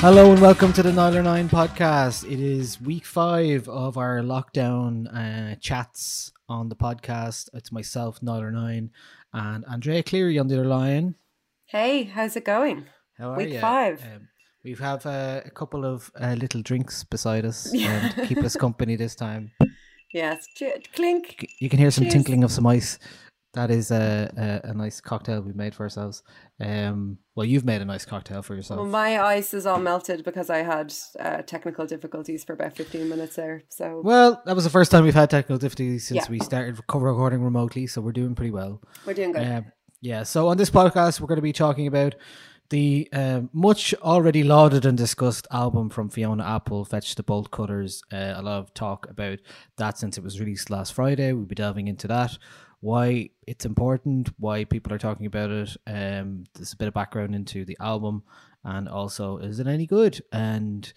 Hello and welcome to the Nialler9 podcast. It is week five of our lockdown uh, chats on the podcast. It's myself, Nialler9, and Andrea Cleary on the other line. Hey, how's it going? How are Week you? five. Um, we have uh, a couple of uh, little drinks beside us um, to keep us company this time. Yes, clink. You can hear some Cheers. tinkling of some ice. That is a, a, a nice cocktail we made for ourselves. Um, well, you've made a nice cocktail for yourself. Well, my ice is all melted because I had uh, technical difficulties for about 15 minutes there. So, Well, that was the first time we've had technical difficulties since Yeah. we started reco- recording remotely, so we're doing pretty well. we're doing good. Um, yeah, so on this podcast, we're going to be talking about the um, much already lauded and discussed album from Fiona Apple, Fetch the Bolt Cutters. Uh, a lot of talk about that since it was released last Friday. We'll be delving into that, why it's important, why people are talking about it. Um, there's a bit of background into the album, and also, is it any good? And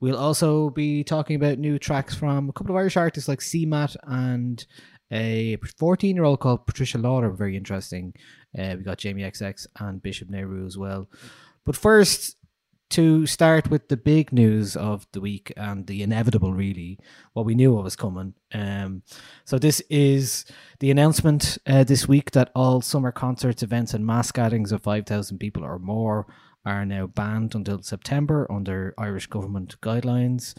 We'll also be talking about new tracks from a couple of Irish artists like CMAT and a 14 year old called Patricia Lawler. Very interesting. Uh, we got Jamie XX and Bishop Nehru as well. But first, to start with the big news of the week and the inevitable, really, what we knew was coming. Um, so this is the announcement uh, this week that all summer concerts, events, and mass gatherings of five thousand people or more are now banned until September under Irish government guidelines.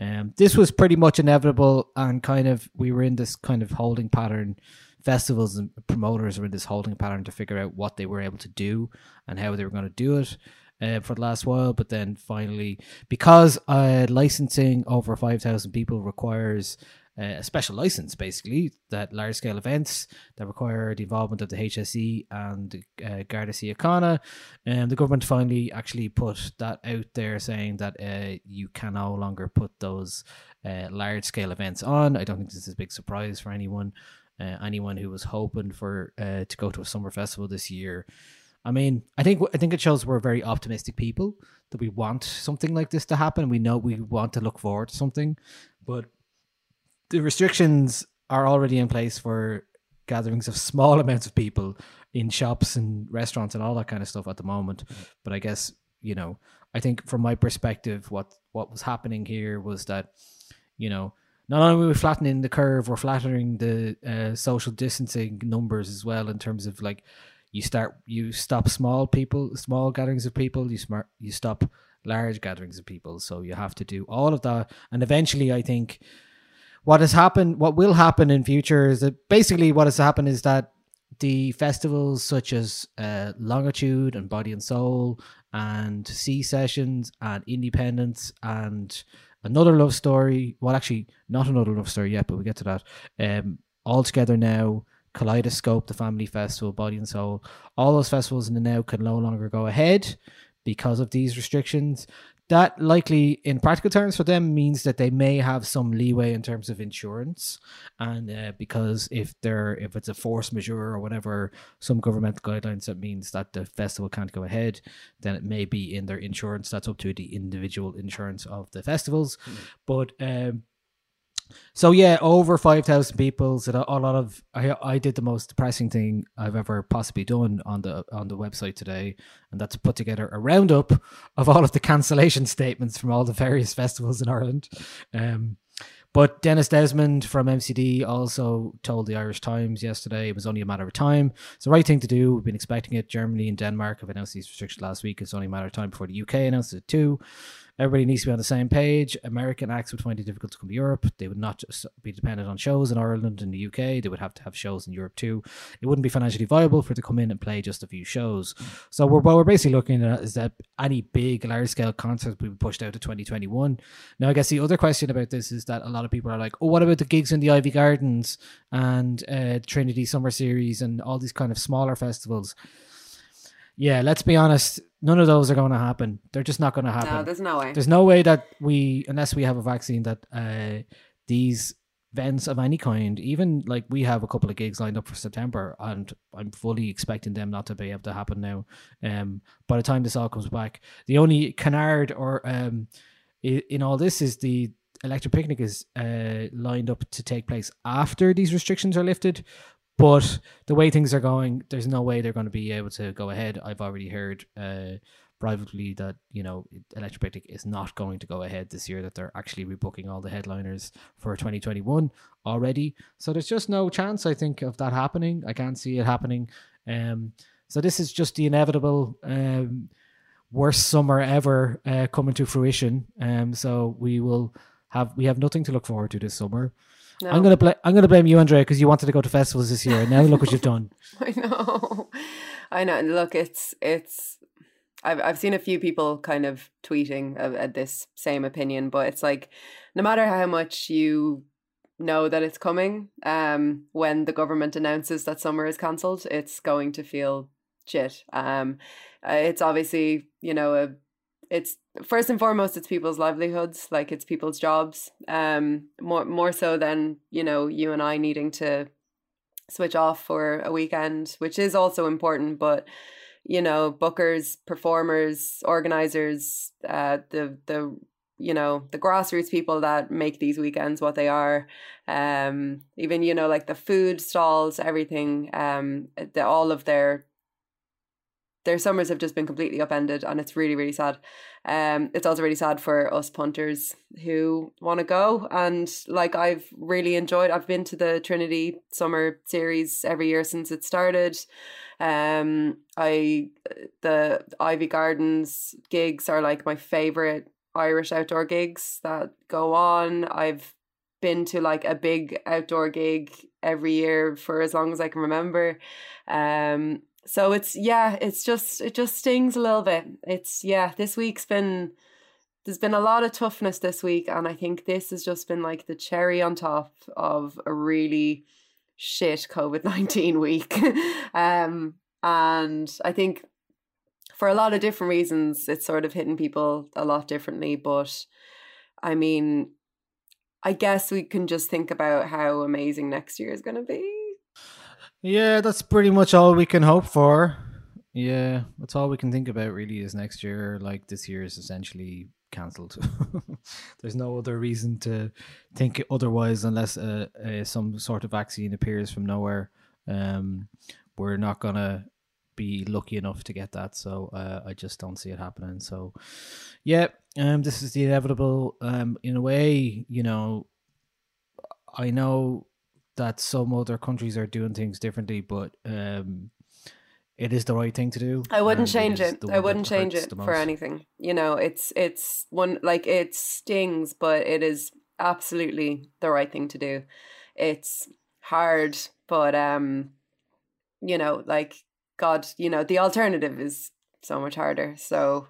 Um, this was pretty much inevitable, and kind of we were in this kind of holding pattern. Festivals and promoters were in this holding pattern to figure out what they were able to do and how they were going to do it uh, for the last while. But then finally, because uh, licensing over 5,000 people requires uh, a special license, basically, that large scale events that require the involvement of the HSE and uh, Garda Síochána, and the government finally actually put that out there saying that uh, you can no longer put those uh, large scale events on. I don't think this is a big surprise for anyone. Uh, anyone who was hoping for uh, to go to a summer festival this year. I mean, I think I think it shows we're very optimistic people that we want something like this to happen. We know we want to look forward to something, but the restrictions are already in place for gatherings of small amounts of people in shops and restaurants and all that kind of stuff at the moment. But I guess you know, I think from my perspective, what what was happening here was that you know not only are we flattening the curve, we're flattening the uh, social distancing numbers as well in terms of like you start you stop small people, small gatherings of people, you smart you stop large gatherings of people. So you have to do all of that, and eventually, I think what has happened, what will happen in future is that basically what has happened is that the festivals such as uh, Longitude and Body and Soul and Sea Sessions and Indiependence and another love story. Well, actually, not another love story yet, but we get to that. Um, all together now Kaleidoscope, the Family Festival, Body and Soul. All those festivals in the now can no longer go ahead because of these restrictions. That likely, in practical terms, for them means that they may have some leeway in terms of insurance, and uh, because if they're if it's a force majeure or whatever, some governmental guidelines that means that the festival can't go ahead, then it may be in their insurance. That's up to the individual insurance of the festivals, but um, so yeah, over five thousand people. So a lot of I I did the most depressing thing I've ever possibly done on the on the website today, and that's put together a roundup of all of the cancellation statements from all the various festivals in Ireland. Um, but Dennis Desmond from MCD also told the Irish Times yesterday it was only a matter of time. It's the right thing to do. We've been expecting it. Germany and Denmark have announced these restrictions last week. It's only a matter of time before the UK announces it too. Everybody needs to be on the same page. American acts would find it difficult to come to Europe. They would not just be dependent on shows in Ireland and the UK. They would have to have shows in Europe too. It wouldn't be financially viable for it to come in and play just a few shows. So we're, what we're basically looking at is that any big large scale concerts will be pushed out to 2021. Now, I guess the other question about this is that a lot of people are like, oh, what about the gigs in the Ivy Gardens and uh, Trinity Summer Series and all these kind of smaller festivals? Yeah, let's be honest. None of those are going to happen. They're just not going to happen. No, there's no way. There's no way that we, unless we have a vaccine, that uh, these events of any kind, even like we have a couple of gigs lined up for September, and I'm fully expecting them not to be able to happen now. Um, by the time this all comes back, the only canard or um, in all this is the electric picnic is uh, lined up to take place after these restrictions are lifted. But the way things are going, there's no way they're going to be able to go ahead. I've already heard uh, privately that you know Electric Picnic is not going to go ahead this year. That they're actually rebooking all the headliners for 2021 already. So there's just no chance, I think, of that happening. I can't see it happening. Um, so this is just the inevitable. Um, worst summer ever uh, coming to fruition. Um, so we will have we have nothing to look forward to this summer. No. I'm gonna bl- I'm gonna blame you, Andrea, because you wanted to go to festivals this year, and now look what you've done. I know, I know. And look, it's it's. I've I've seen a few people kind of tweeting at this same opinion, but it's like, no matter how much you know that it's coming, um, when the government announces that summer is cancelled, it's going to feel shit. Um, uh, it's obviously you know a it's first and foremost it's people's livelihoods like it's people's jobs um more more so than you know you and I needing to switch off for a weekend which is also important but you know bookers performers organizers uh the the you know the grassroots people that make these weekends what they are um even you know like the food stalls everything um the, all of their their summers have just been completely upended and it's really really sad. Um it's also really sad for us punters who want to go and like i've really enjoyed i've been to the trinity summer series every year since it started. Um i the ivy gardens gigs are like my favorite irish outdoor gigs that go on. I've been to like a big outdoor gig every year for as long as i can remember. Um so it's yeah it's just it just stings a little bit. It's yeah this week's been there's been a lot of toughness this week and i think this has just been like the cherry on top of a really shit covid-19 week. Um and i think for a lot of different reasons it's sort of hitting people a lot differently but i mean i guess we can just think about how amazing next year is going to be Yeah, that's pretty much all we can hope for. Yeah, that's all we can think about really is next year. Like this year is essentially cancelled. There's no other reason to think otherwise unless uh, uh, some sort of vaccine appears from nowhere. Um, we're not gonna be lucky enough to get that, so uh, I just don't see it happening. So, yeah, um, this is the inevitable. Um, in a way, you know, I know that some other countries are doing things differently, but um, it is the right thing to do. I wouldn't change it. I wouldn't change it for anything. You know, it's it's one like it stings, but it is absolutely the right thing to do. It's hard, but um, you know, like God, you know, the alternative is so much harder. So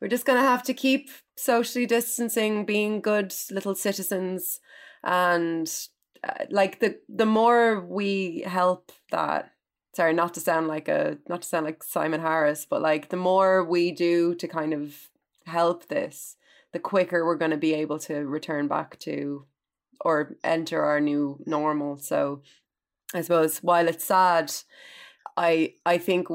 we're just gonna have to keep socially distancing, being good little citizens, and Uh, like the the more we help that sorry not to sound like a not to sound like Simon Harris but like the more we do to kind of help this the quicker we're going to be able to return back to or enter our new normal. So I suppose while it's sad I I think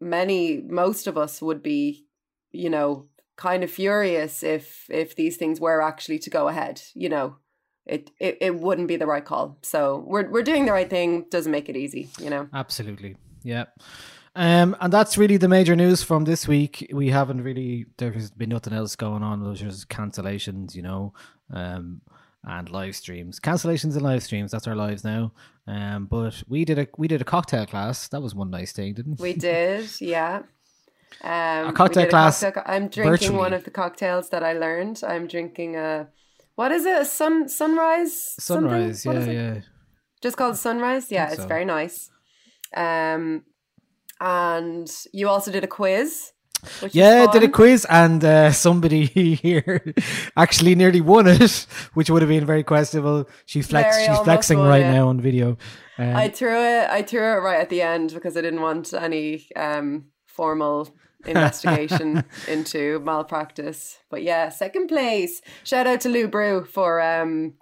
many most of us would be you know kind of furious if if these things were actually to go ahead you know it, it it wouldn't be the right call so we're we're doing the right thing doesn't make it easy you know Absolutely. Yeah. Um, and that's really the major news from this week. We haven't really there's been nothing else going on. There's just cancellations, you know, um, and live streams. Cancellations and live streams. That's our lives now. Um, but we did a we did a cocktail class. That was one nice thing, didn't we We did yeah um we cocktail did class cocktail- i'm drinking one of the cocktails that i learned i'm drinking a what is it a sun sunrise? Sunrise. Yeah, yeah. just called sunrise yeah it's so. very nice um and you also did a quiz Yeah, did a quiz, and uh, somebody here actually nearly won it, which would have been very questionable. She flex, Very she's flexing won right now on video. Um, I threw it. I threw it right at the end because I didn't want any um, formal investigation into malpractice. But yeah, second place. Shout out to Lou Brew for um,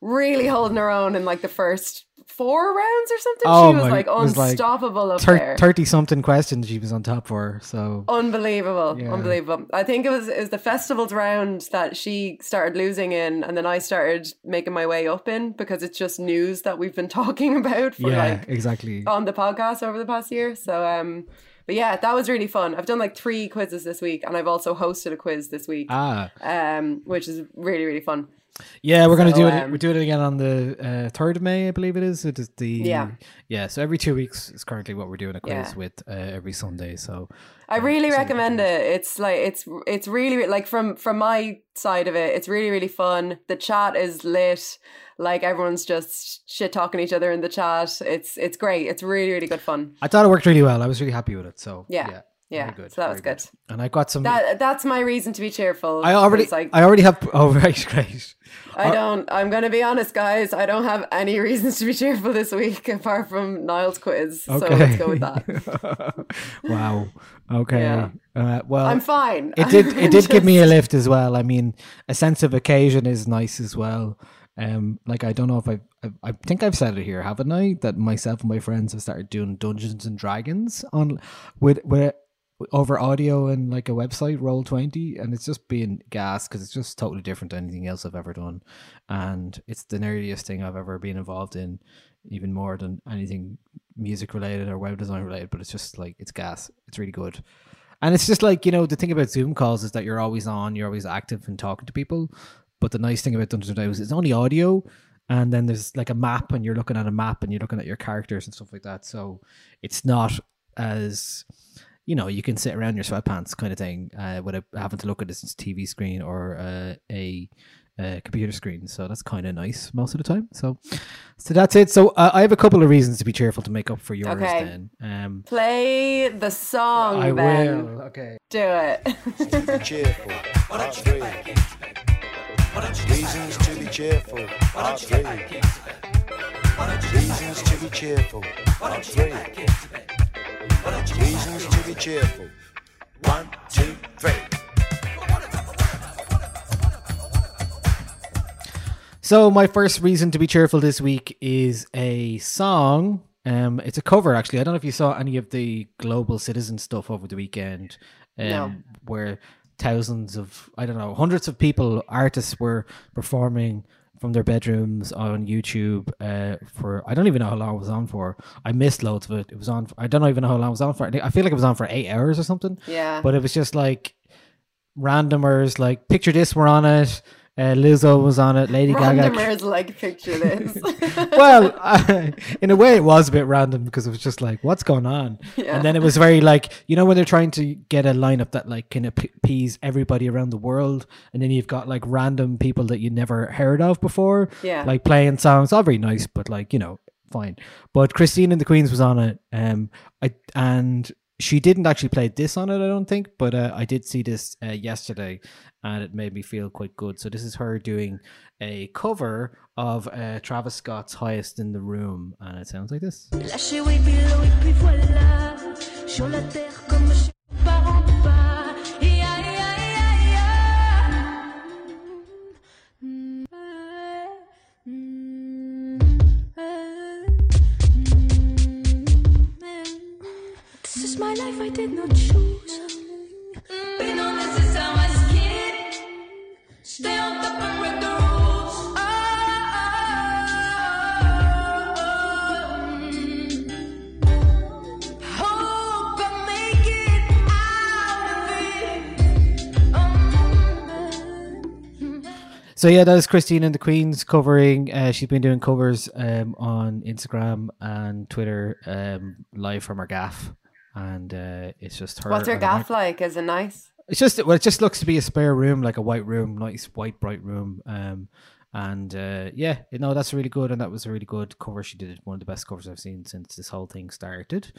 really holding her own in like the first four rounds or something. Oh she was my- like it was like unstoppable up there. thirty something questions she was on top for. So Unbelievable, Yeah. unbelievable. I think it was it was the festivals round that she started losing in, and then I started making my way up in because it's just news that we've been talking about for yeah, like exactly. on the podcast over the past year. So um but yeah, that was really fun. I've done like three quizzes this week and I've also hosted a quiz this week. Ah, Um which is really, really fun. Yeah, we're gonna do it. um, we're doing it again on the uh, third of May, I believe it is. It is the Yeah. yeah. So every two weeks is currently what we're doing a quiz Yeah. with uh, every Sunday. So I uh, really recommend it. It's like it's it's really like from from my side of it, it's really really fun. The chat is lit. Like everyone's just shit talking each other in the chat. It's it's great. It's really really good fun. I thought it worked really well. I was really happy with it. So Yeah. yeah, Yeah. very good, so that was very good. And I got some. That that's my reason to be cheerful. I already, like I already have. Oh, right, great. I don't. I'm going to be honest, guys. I don't have any reasons to be cheerful this week apart from Niall's quiz. So let's go with that. wow. Okay. Yeah. Uh, well, I'm fine. It did. It did give me a lift as well. I mean, a sense of occasion is nice as well. Um, like I don't know if I, I, I think I've said it here, haven't I? That myself and my friends have started doing Dungeons and Dragons on with with over audio and like a website, Roll Twenty, and it's just being gas because it's just totally different to anything else I've ever done, and it's the nerdiest thing I've ever been involved in, even more than anything music related or web design related. But it's just like it's gas. It's really good. And it's just like, you know, the thing about Zoom calls is that you're always on, you're always active and talking to people. But the nice thing about Dungeons and Dragons is it's only audio and then there's like a map and you're looking at a map and you're looking at your characters and stuff like that. So it's not as you know, you can sit around your sweatpants kind of thing uh, without having to look at this TV screen or uh, a, a computer screen. So that's kind of nice most of the time. So, so that's it. So uh, I have a couple of reasons to be cheerful to make up for yours. Okay. Then, um, Play the song. I then. will. Okay. Do it. cheerful. Part three. Reasons to be cheerful. Part three. Reasons to be cheerful. Part three. Reasons to be cheerful. One, two, three. So my first reason to be cheerful this week is a song. Um, it's a cover actually. I don't know if you saw any of the Global Citizen stuff over the weekend, um, No. where thousands of I don't know hundreds of people, artists were performing from their bedrooms on YouTube uh, for I don't even know how long it was on for. I missed loads of it. It was on. For, I don't even know how long it was on for. I I feel like it was on for eight hours or something. Yeah. But it was just like randomers. Like picture this, we're on it. Uh, Lizzo was on it. Lady Gaga. Randomers like picture this. well, I, in a way, it was a bit random because it was just like, what's going on? Yeah. And then it was very like, you know, when they're trying to get a lineup that like can appease everybody around the world, and then you've got like random people that you never heard of before, Yeah. like playing songs, all very nice, but like you know, fine. But Christine and the Queens was on it, um, I and she didn't actually play this on it, I don't think, but uh, I did see this uh, yesterday, and it made me feel quite good. So this is her doing a cover of uh, Travis Scott's "Highest in the Room," and it sounds like this. I did not choose. I. Oh, Hope I make it out of it. So yeah, that is Christine and the Queens covering. Uh, she's been doing covers um, on Instagram and Twitter um, live from her gaff, and uh, it's just her. What's her gaff like? Is it nice? It's just well, it just looks to be a spare room, like a white room, nice white bright room. Um, and uh, yeah, you know that's really good, and that was a really good cover. She did one of the best covers I've seen since this whole thing started,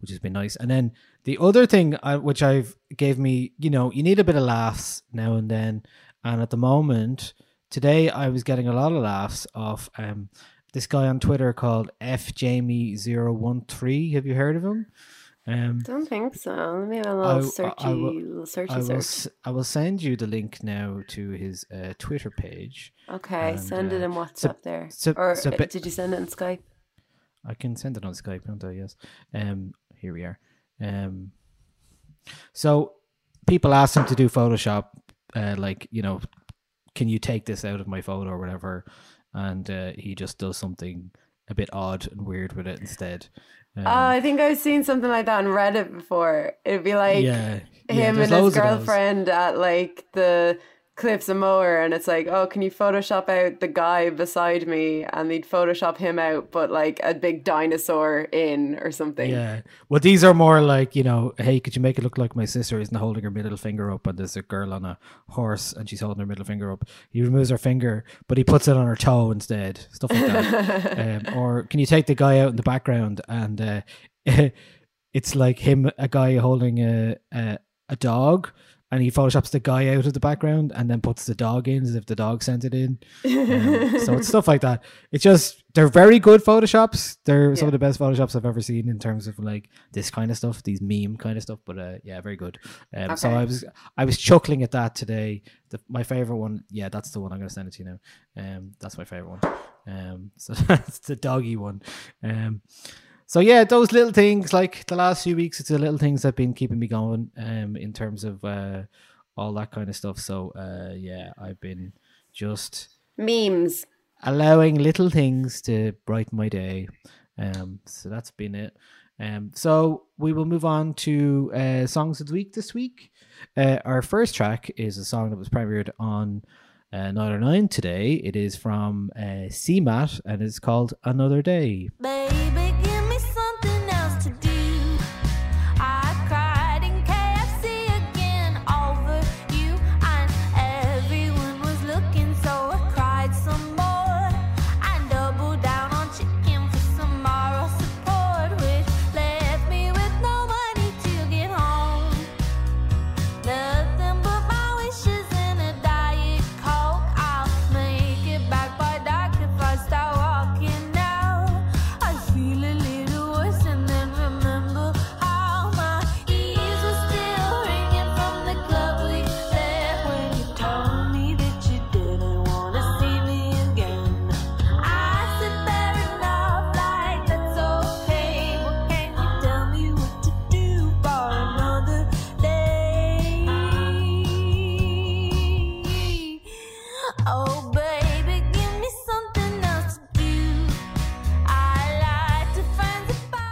which has been nice. And then the other thing, uh, which I've gave me, you know, you need a bit of laughs now and then, and at the moment today I was getting a lot of laughs off um this guy on Twitter called F Jamie 013 Have you heard of him? Um, Don't think so. Let me have a I- little I- searchy, I will- little I searchy will, search. I will send you the link now to his uh, Twitter page. Okay, and, send it uh, in so- WhatsApp there. so- or so uh, ba- did you send it in Skype? I can send it on Skype, can't I? Yes. Um, here we are. Um, so people ask him to do Photoshop, uh, like you know, can you take this out of my photo or whatever, and uh, he just does something a bit odd and weird with it instead. Um, oh, I think I've seen something like that on Reddit before. It'd be like yeah, yeah, him there's and his loads of those. girlfriend at like the Cliffs of Moher, and it's like, oh, can you Photoshop out the guy beside me? And they'd Photoshop him out, but like a big dinosaur in or something. Yeah. Well, these are more like, you know, hey, could you make it look like my sister isn't holding her middle finger up and there's a girl on a horse and she's holding her middle finger up. He removes her finger, but he puts it on her toe instead. Stuff like that. um, or can you take the guy out in the background and uh, it's like him, a guy holding a, a, a dog. And he photoshops the guy out of the background and then puts the dog in as if the dog sent it in. Um, so it's stuff like that. It's just they're very good photoshops. They're some of the best photoshops I've ever seen in terms of like this kind of stuff, these meme kind of stuff. But uh, yeah, very good. Um, So I was I was chuckling at that today. The, my favorite one, yeah, that's the one I'm going to send it to you now. Um, that's my favorite one. Um, so that's the doggy one. Um, so yeah, those little things like the last few weeks, it's the little things that have been keeping me going. Um, in terms of uh, all that kind of stuff. So uh, yeah, I've been just Memes. allowing little things to brighten my day. Um, so that's been it. Um, so we will move on to uh, songs of the week this week. Uh, our first track is a song that was premiered on uh, Nialler9 today. It is from uh, CMAT and it's called Another Day. Baby,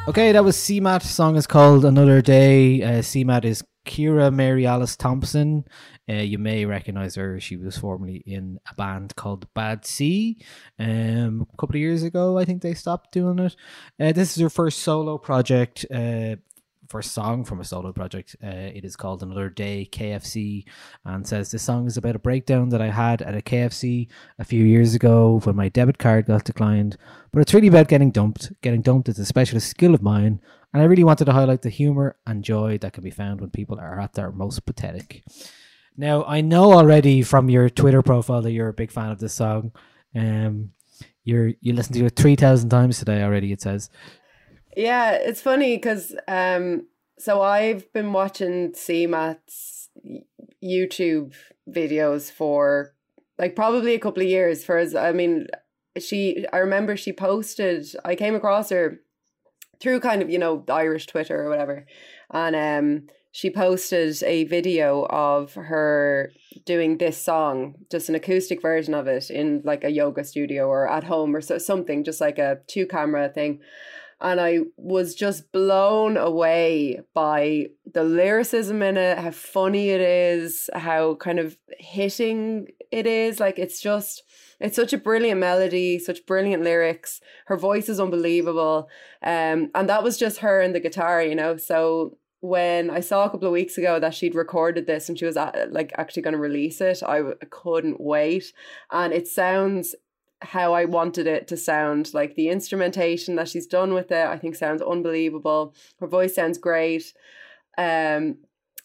Okay, that was CMAT. Song is called Another Day. Uh, CMAT is Ciara Mary Alice Thompson. Uh, you may recognize her. She was formerly in a band called Bad Sea. Um, a couple of years ago, I think they stopped doing it. Uh, this is her first solo project. Uh, first song from a solo project. Uh, it is called Another Day KFC and says this song is about a breakdown that I had at a KFC a few years ago when my debit card got declined. But it's really about getting dumped. Getting dumped is a specialist skill of mine. and I really wanted to highlight the humor and joy that can be found when people are at their most pathetic. Now, I know already from your Twitter profile that you're a big fan of this song. Um, you're you listened to it three thousand times today already. It says. Yeah, it's funny because um, so I've been watching CMAT's YouTube videos for like probably a couple of years. For as I mean, she I remember she posted. I came across her through kind of you know Irish Twitter or whatever, and um, she posted a video of her doing this song, just an acoustic version of it in like a yoga studio or at home or so something, just like a two camera thing and I was just blown away by the lyricism in it, how funny it is, how kind of hitting it is. Like it's just it's such a brilliant melody, such brilliant lyrics. Her voice is unbelievable. Um and that was just her and the guitar, you know. So when I saw a couple of weeks ago that she'd recorded this and she was at, like actually going to release it, I couldn't wait. And it sounds how I wanted it to sound. Like the instrumentation that she's done with it, I think sounds unbelievable. Her voice sounds great. Um,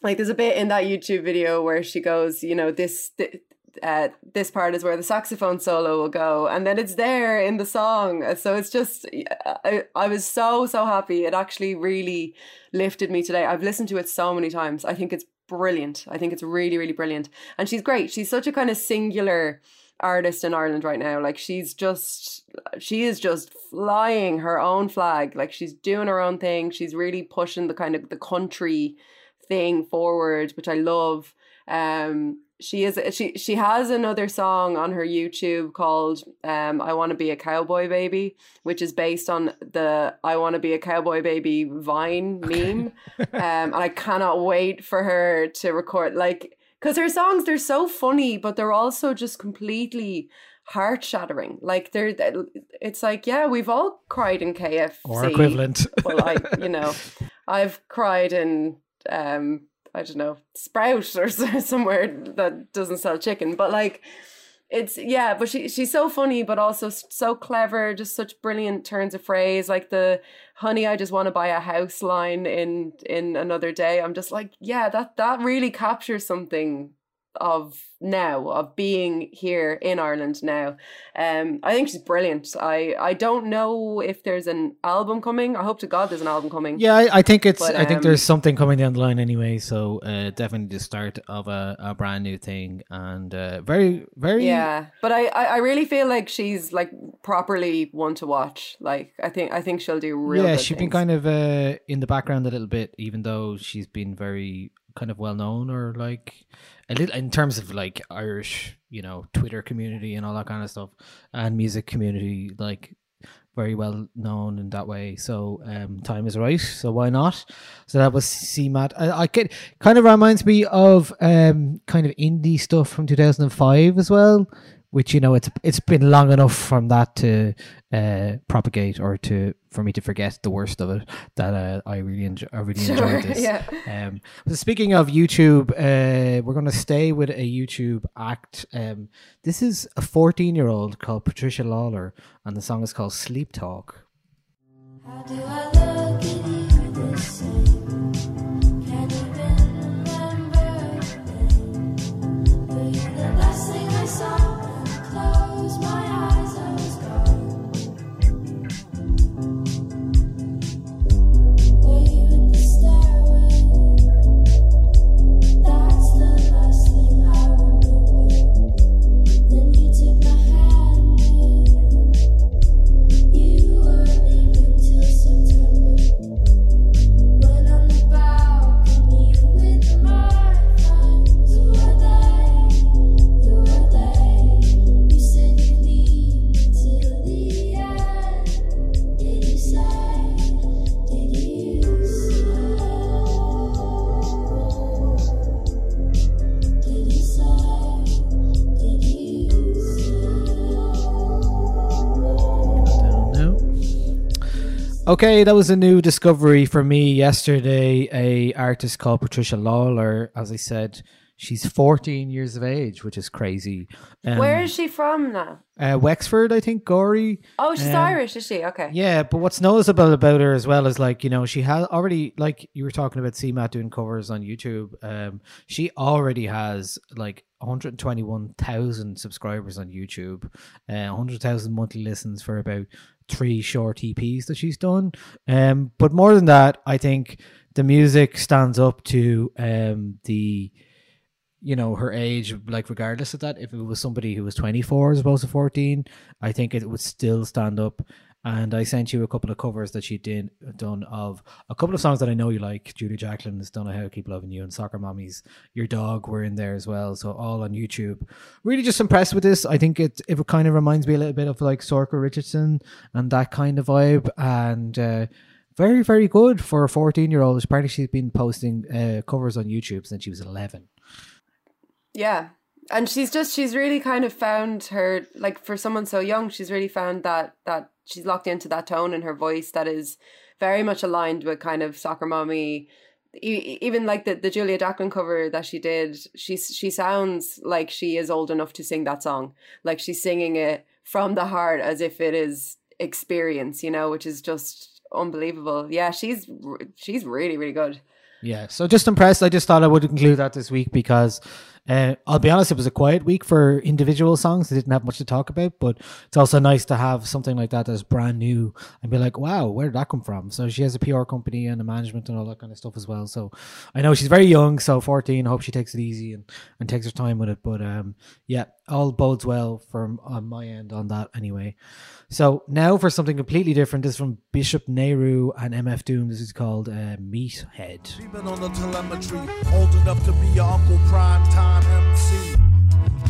like there's a bit in that YouTube video where she goes, you know, this. Th- uh, this part is where the saxophone solo will go, and then it's there in the song. So it's just, I, I was so so happy. It actually really lifted me today. I've listened to it so many times. I think it's brilliant. I think it's really really brilliant, and she's great. She's such a kind of singular artist in Ireland right now. Like she's just she is just flying her own flag. Like she's doing her own thing. She's really pushing the kind of the country thing forward, which I love. Um she is she she has another song on her YouTube called um I want to be a cowboy baby which is based on the I want to be a cowboy baby vine meme um and I cannot wait for her to record like because her songs they're so funny but they're also just completely heart shattering like they're it's like yeah we've all cried in KFC Or equivalent. well I you know I've cried in um I don't know Sprout or somewhere that doesn't sell chicken but like it's yeah but she she's so funny but also so clever just such brilliant turns of phrase like the honey I just want to buy a house line in in another day. I'm just like yeah that that really captures something of now of being here in Ireland now um I think she's brilliant I I don't know if there's an album coming I hope to god there's an album coming Yeah, I, I think it's. But, I think um, there's something coming down the line anyway. So uh, definitely the start of a, a brand new thing, and uh, very, very. Yeah, but I, I I really feel like she's like properly one to watch. Like I think I think she'll do real. yeah, she's been kind of uh, in the background a little bit, even though she's been very kind of well known or like a little in terms of like Irish, you know, Twitter community and all that kind of stuff, and music community, like very well known in that way. So um, time is right. So why not? So that was CMAT. I, I get kind of reminds me of um, kind of indie stuff from 2005 as well. Which you know it's it's been long enough from that to uh, propagate or to for me to forget the worst of it that uh, I really enjoy I really Sure, enjoyed this. yeah. Um, so speaking of YouTube, uh, we're going to stay with a YouTube act. Um, this is a 14 year old called Patricia Lawler, and the song is called Sleep Talk. Okay, that was a new discovery for me yesterday. A artist called Patricia Lawler. As I said, she's 14 years of age, which is crazy. Um, Where is she from now? uh, Wexford, I think. Gorey. Oh, she's Um, Irish, is she? Okay. Yeah, but what's noticeable about her as well is like you know she has already like you were talking about CMAT doing covers on YouTube. Um, she already has like 121,000 subscribers on YouTube, uh, 100,000 monthly listens for about three short EPs that she's done. Um, but more than that, I think the music stands up to um the you know her age like regardless of that if it was somebody who was 24 as opposed to 14 i think it would still stand up. And i sent you a couple of covers that she did done of a couple of songs that i know you like. Julia Jacklin has done a how to keep loving you and Soccer Mommy's your dog were in there as well so all on youtube. Really just impressed with this. I think it it kind of reminds me a little bit of like Sorcha Richardson and that kind of vibe and uh very very good for a 14 year old apparently she's been posting uh, covers on youtube since she was 11 Yeah. And she's just she's really kind of found her like for someone so young, she's really found that that she's locked into that tone in her voice that is very much aligned with kind of soccer mommy even like the, the Julia Jacklin cover that she did, she she sounds like she is old enough to sing that song. Like she's singing it from the heart as if it is experience, you know, which is just unbelievable. Yeah, she's she's really really good. Yeah, so just impressed. I just thought I would include that this week because uh, I'll be honest, it was a quiet week for individual songs. They didn't have much to talk about, but it's also nice to have something like that that's brand new and be like, wow, where did that come from? So she has a PR company and a management and all that kind of stuff as well. So I know she's very young, so 14. I hope she takes it easy and, and takes her time with it. But um, yeah, all bodes well from on my end on that anyway. So now for something completely different. This is from Bishop Nehru and MF Doom. This is called uh, Meathead. Been on the telemetry, old enough to be your Uncle Prime Time MC.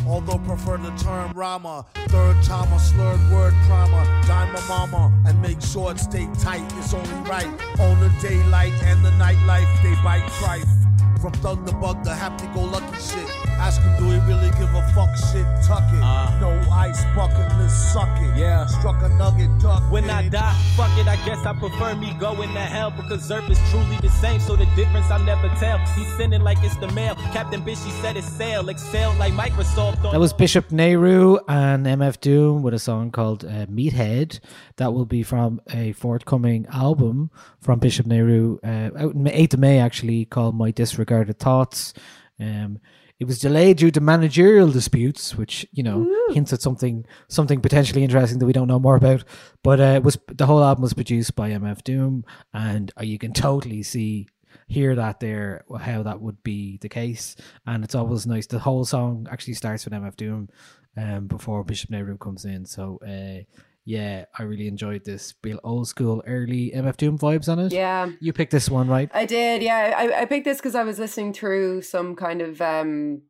Although prefer the term Rama, third time a slurred word primer, dime a mama, and make sure it stay tight. It's only right. On the daylight and the nightlife, they bite trife. From thug to bug to happy go lucky shit. Ask him, do he really give a fuck shit? Tuck it. no ice bucket list, suck it. Yeah. Struck a nugget, duck When I die, fuck it, I guess I prefer me going to hell because Earth is truly the same, so the difference I'll never tell. He's sending like it's the mail. Captain Bishy said it's sail, excel like Microsoft. That was Bishop Nehru and MF Doom with a song called uh, Meathead. That will be from a forthcoming album from Bishop Nehru uh, out in 8th of May, actually, called My Disregarded Thoughts. Um, it was delayed due to managerial disputes, which you know hints at something something potentially interesting that we don't know more about. But uh, it was the whole album was produced by MF Doom, and uh, you can totally see hear that there how that would be the case and it's always nice the whole song actually starts with mf doom um before bishop nehru comes in so uh yeah i really enjoyed this real old school early mf doom vibes on it Yeah. you picked this one right I did, yeah. I, I picked this because I was listening through some kind of um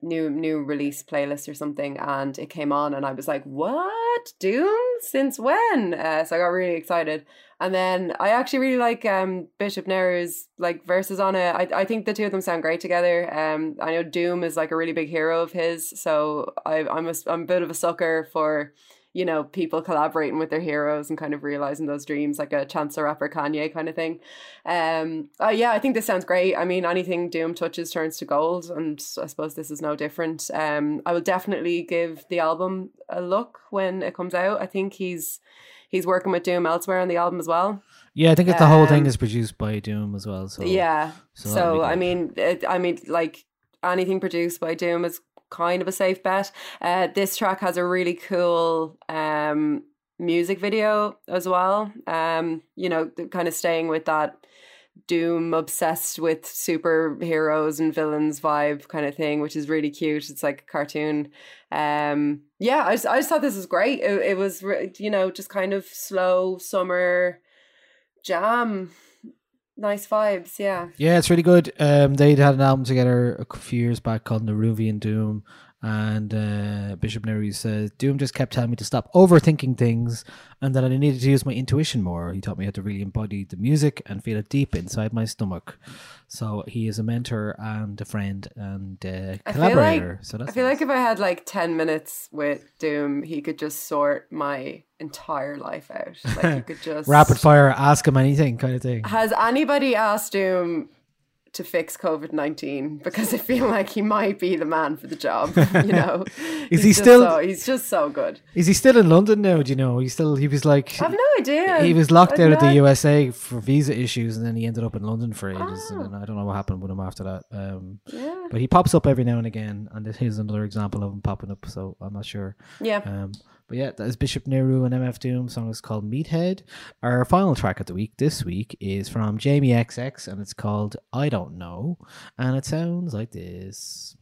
new new release playlist or something, and it came on, and I was like, "What Doom? Since when?" Uh, so I got really excited, and then I actually really like um Bishop Nehru's like verses on it. I I think the two of them sound great together. Um, I know Doom is like a really big hero of his, so I I'm a, I'm a bit of a sucker for you know, people collaborating with their heroes and kind of realizing those dreams, like a Chance the Rapper Kanye kind of thing. Um, uh, yeah, I think this sounds great. I mean, anything Doom touches turns to gold, and I suppose this is no different. Um, I will definitely give the album a look when it comes out. I think he's he's working with Doom elsewhere on the album as well. yeah i think that the whole thing Um, is produced by doom as well so yeah. so So, I mean, it, I mean, like anything produced by Doom is kind of a safe bet. Uh, this track has a really cool um music video as well. Um, you know, kind of staying with that Doom obsessed with superheroes and villains vibe kind of thing, which is really cute. It's like a cartoon. Um, yeah, I just, I just thought this was great. It, it was, you know, just kind of slow summer jam. Nice vibes, yeah. Yeah, it's really good. Um, they'd had an album together a few years back called Neruvian Doom, and uh, Bishop Nehru says Doom just kept telling me to stop overthinking things, and that I needed to use my intuition more. He taught me how to really embody the music and feel it deep inside my stomach. So he is a mentor and a friend and uh, I feel like collaborator. so that's I feel like if I had like ten minutes with Doom, he could just sort my entire life out. Like he could just rapid fire, ask him anything kind of thing. Has anybody asked Doom to fix COVID nineteen because I feel like he might be the man for the job. You know, Is He's he just still- So, he's just so good. Is he still in London now? Do you know? He's still. He was like. I've no idea. He was locked out of the USA for visa issues, and then he ended up in London for ages. And I don't know what happened with him after that. Um, Ah. Yeah. But he pops up every now and again, and this here's another example of him popping up. So I'm not sure. Yeah. Um, but yeah, that is Bishop Nehru and MF Doom. Song is called Meathead. Our final track of the week this week is from Jamie XX, and it's called I Don't Know, and it sounds like this.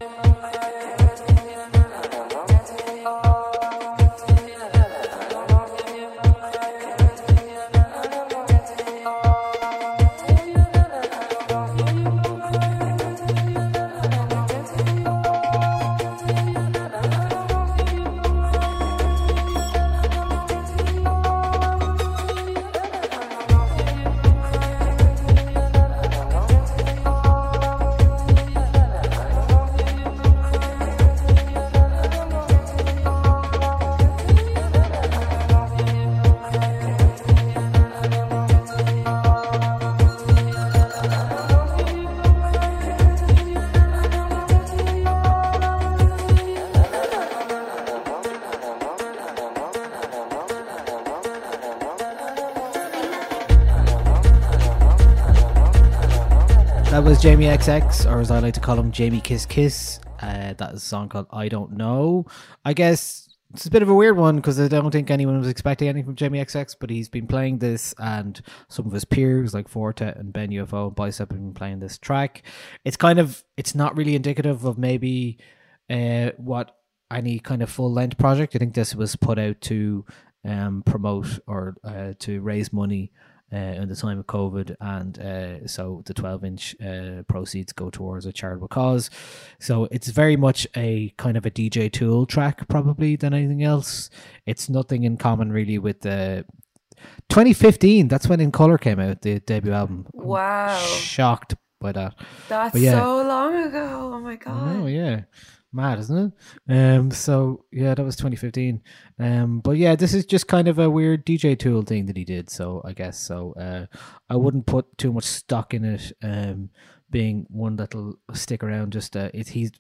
Was Jamie XX, or as I like to call him, Jamie Kiss Kiss. Uh, that is a song called I Don't Know. I guess it's a bit of a weird one because I don't think anyone was expecting anything from Jamie XX, but he's been playing this, and some of his peers like Four Tet and Ben UFO and Bicep have been playing this track. It's kind of, it's not really indicative of maybe uh, what any kind of full length project. I think this was put out to um, promote or uh, to raise money uh, in the time of COVID, and uh, so the 12 inch uh, proceeds go towards a charitable cause. So it's very much a kind of a DJ Tool track, probably than anything else. It's nothing in common really with the 2015. That's when In Color came out, the debut album. I'm Wow. shocked by that. That's yeah. so long ago. Oh my god. Oh yeah, mad, isn't it? Um, so yeah, that was 2015. Um, but yeah, this is just kind of a weird DJ Tool thing that he did. So I guess so. Uh, I wouldn't put too much stock in it. Um, being one that'll stick around. Just uh, it, he's.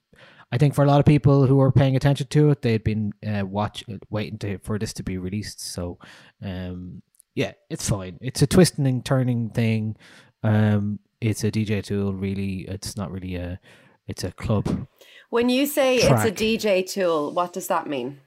I think for a lot of people who are paying attention to it, they'd been uh, watch waiting to for this to be released. So, um, yeah, it's fine. It's a twisting and turning thing. Um, it's a DJ tool. Really, it's not really a. It's a club. When you say Track. it's a DJ tool, what does that mean?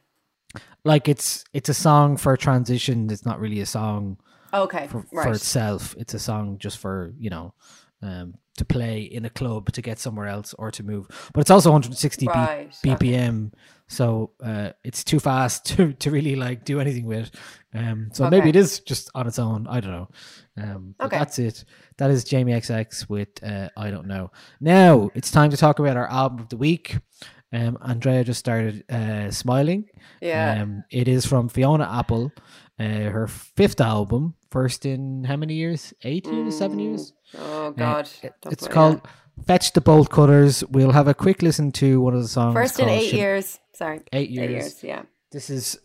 Like it's it's a song for transition. It's not really a song Okay, for, for itself. It's a song just for you know, um, to play in a club to get somewhere else or to move. But it's also 160 B- Right, BPM, so uh, it's too fast to to really like do anything with. Um, so maybe it is just on its own. I don't know. Um, Okay. that's it. That is Jamie XX with uh, I don't know. Now it's time to talk about our album of the week. Um, Andrea just started uh, smiling. Yeah. Um, it is from Fiona Apple, uh, her fifth album, first in how many years? Eight years, seven years. Oh Uh, God. it- it's called Fetch the Bolt Cutters. We'll have a quick listen to one of the songs. First in eight Shim- years. Sorry. Eight years. Yeah. This is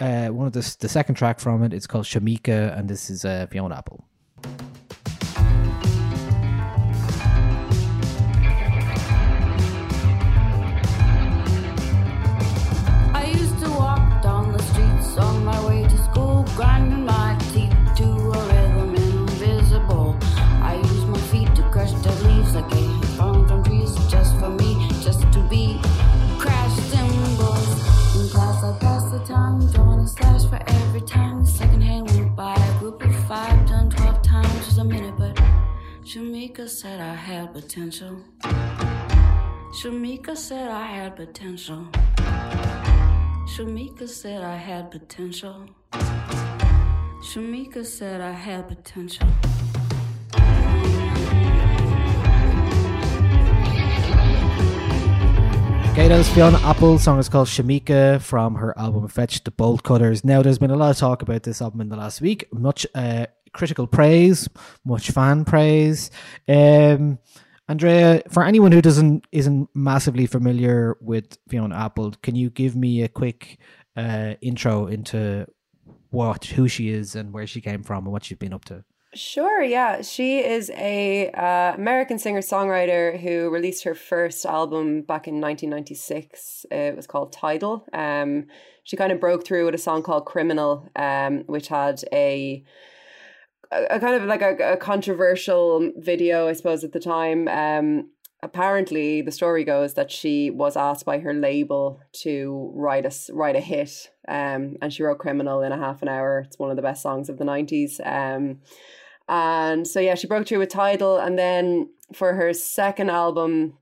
uh, one of the the second track from it. It's called Shameika, and this is uh, Fiona Apple. Shameika said I had potential. Shameika said I had potential. Shameika said I had potential. Shameika said I had potential. Okay, that was Fiona Apple. Song is called Shameika from her album Fetch the Bolt Cutters. Now, there's been a lot of talk about this album in the last week. Much uh, critical praise, much fan praise. Um, Andrea, for anyone who doesn't isn't massively familiar with Fiona Apple, can you give me a quick uh, intro into what who she is and where she came from and what she's been up to? Sure, yeah. She is a uh, American singer songwriter who released her first album back in 1996. It was called Tidal. Um, she kind of broke through with a song called Criminal, um, which had a a, kind of like a, a controversial video, I suppose, at the time. Um, apparently, the story goes that she was asked by her label to write a write a hit, um, and she wrote "Criminal" in a half an hour. It's one of the best songs of the nineties. Um, and so yeah, she broke through with Tidal, and then for her second album,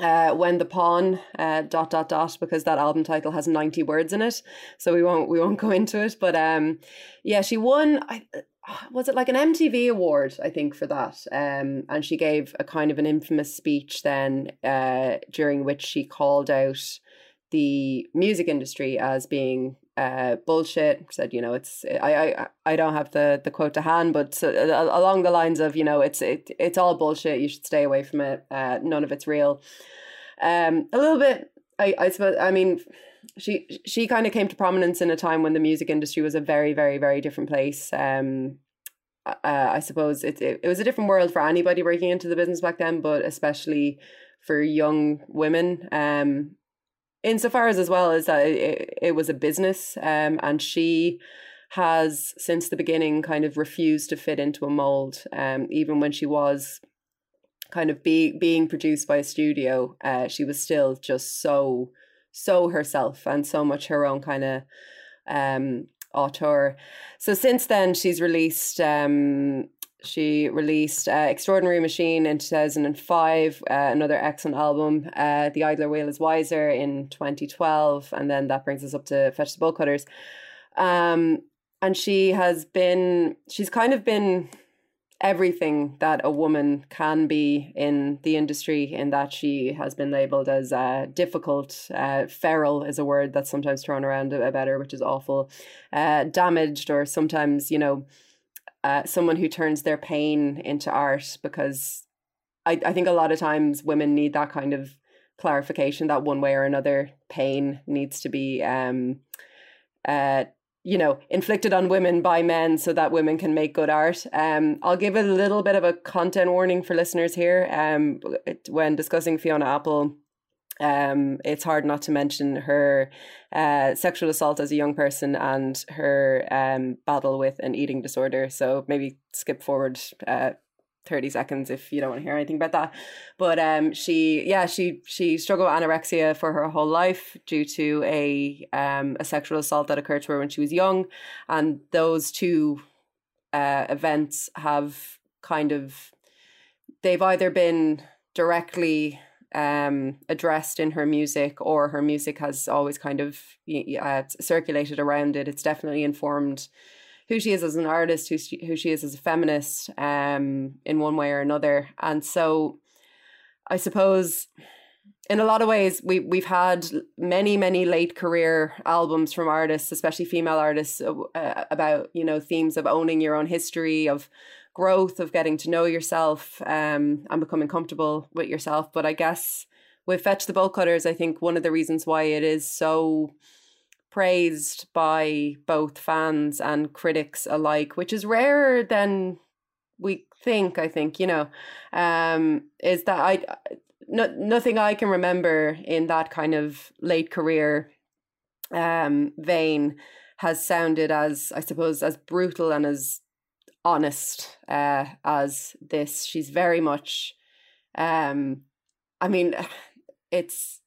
uh, when the pawn uh, dot dot dot because that album title has 90 words in it so we won't we won't go into it but um yeah she won I, was it like an MTV award I think for that? Um and she gave a kind of an infamous speech then uh during which she called out the music industry as being uh bullshit said you know it's I I I don't have the the quote to hand but so, uh, along the lines of you know it's it it's all bullshit you should stay away from it uh none of it's real. Um a little bit I I suppose I mean she she kind of came to prominence in a time when the music industry was a very very very different place. Um uh, I suppose it, it it was a different world for anybody breaking into the business back then but especially for young women. Um insofar as as well as that it, it was a business um and she has since the beginning kind of refused to fit into a mold um even when she was kind of be, being produced by a studio uh she was still just so so herself and so much her own kind of um auteur so since then she's released um she released uh, Extraordinary Machine in 2005, uh, another excellent album. Uh, the Idler Wheel is Wiser in 2012, and then that brings us up to Fetch the Bolt Cutters. Um, and she has been, she's kind of been everything that a woman can be in the industry, in that she has been labeled as uh, difficult. Uh, feral is a word that's sometimes thrown around about her, which is awful. Uh, damaged, or sometimes, you know, uh, someone who turns their pain into art because I, I think a lot of times women need that kind of clarification that one way or another pain needs to be um uh you know inflicted on women by men so that women can make good art um i'll give a little bit of a content warning for listeners here um when discussing fiona apple um, it's hard not to mention her uh, sexual assault as a young person and her um, battle with an eating disorder. So maybe skip forward uh, 30 seconds if you don't want to hear anything about that. But um, she, yeah, she she struggled with anorexia for her whole life due to a um, a sexual assault that occurred to her when she was young, and those two uh, events have kind of they've either been directly um, addressed in her music, or her music has always kind of uh, circulated around it. It's definitely informed who she is as an artist, who she, who she is as a feminist, um, in one way or another. And so, I suppose, in a lot of ways, we we've had many many late career albums from artists, especially female artists, uh, about you know themes of owning your own history of growth of getting to know yourself um, and becoming comfortable with yourself. But I guess with Fetch the Bolt Cutters, I think one of the reasons why it is so praised by both fans and critics alike, which is rarer than we think, I think, you know, um, is that I no, nothing I can remember in that kind of late career um, vein has sounded as, I suppose, as brutal and as honest uh, as this. She's very much, um, I mean, it's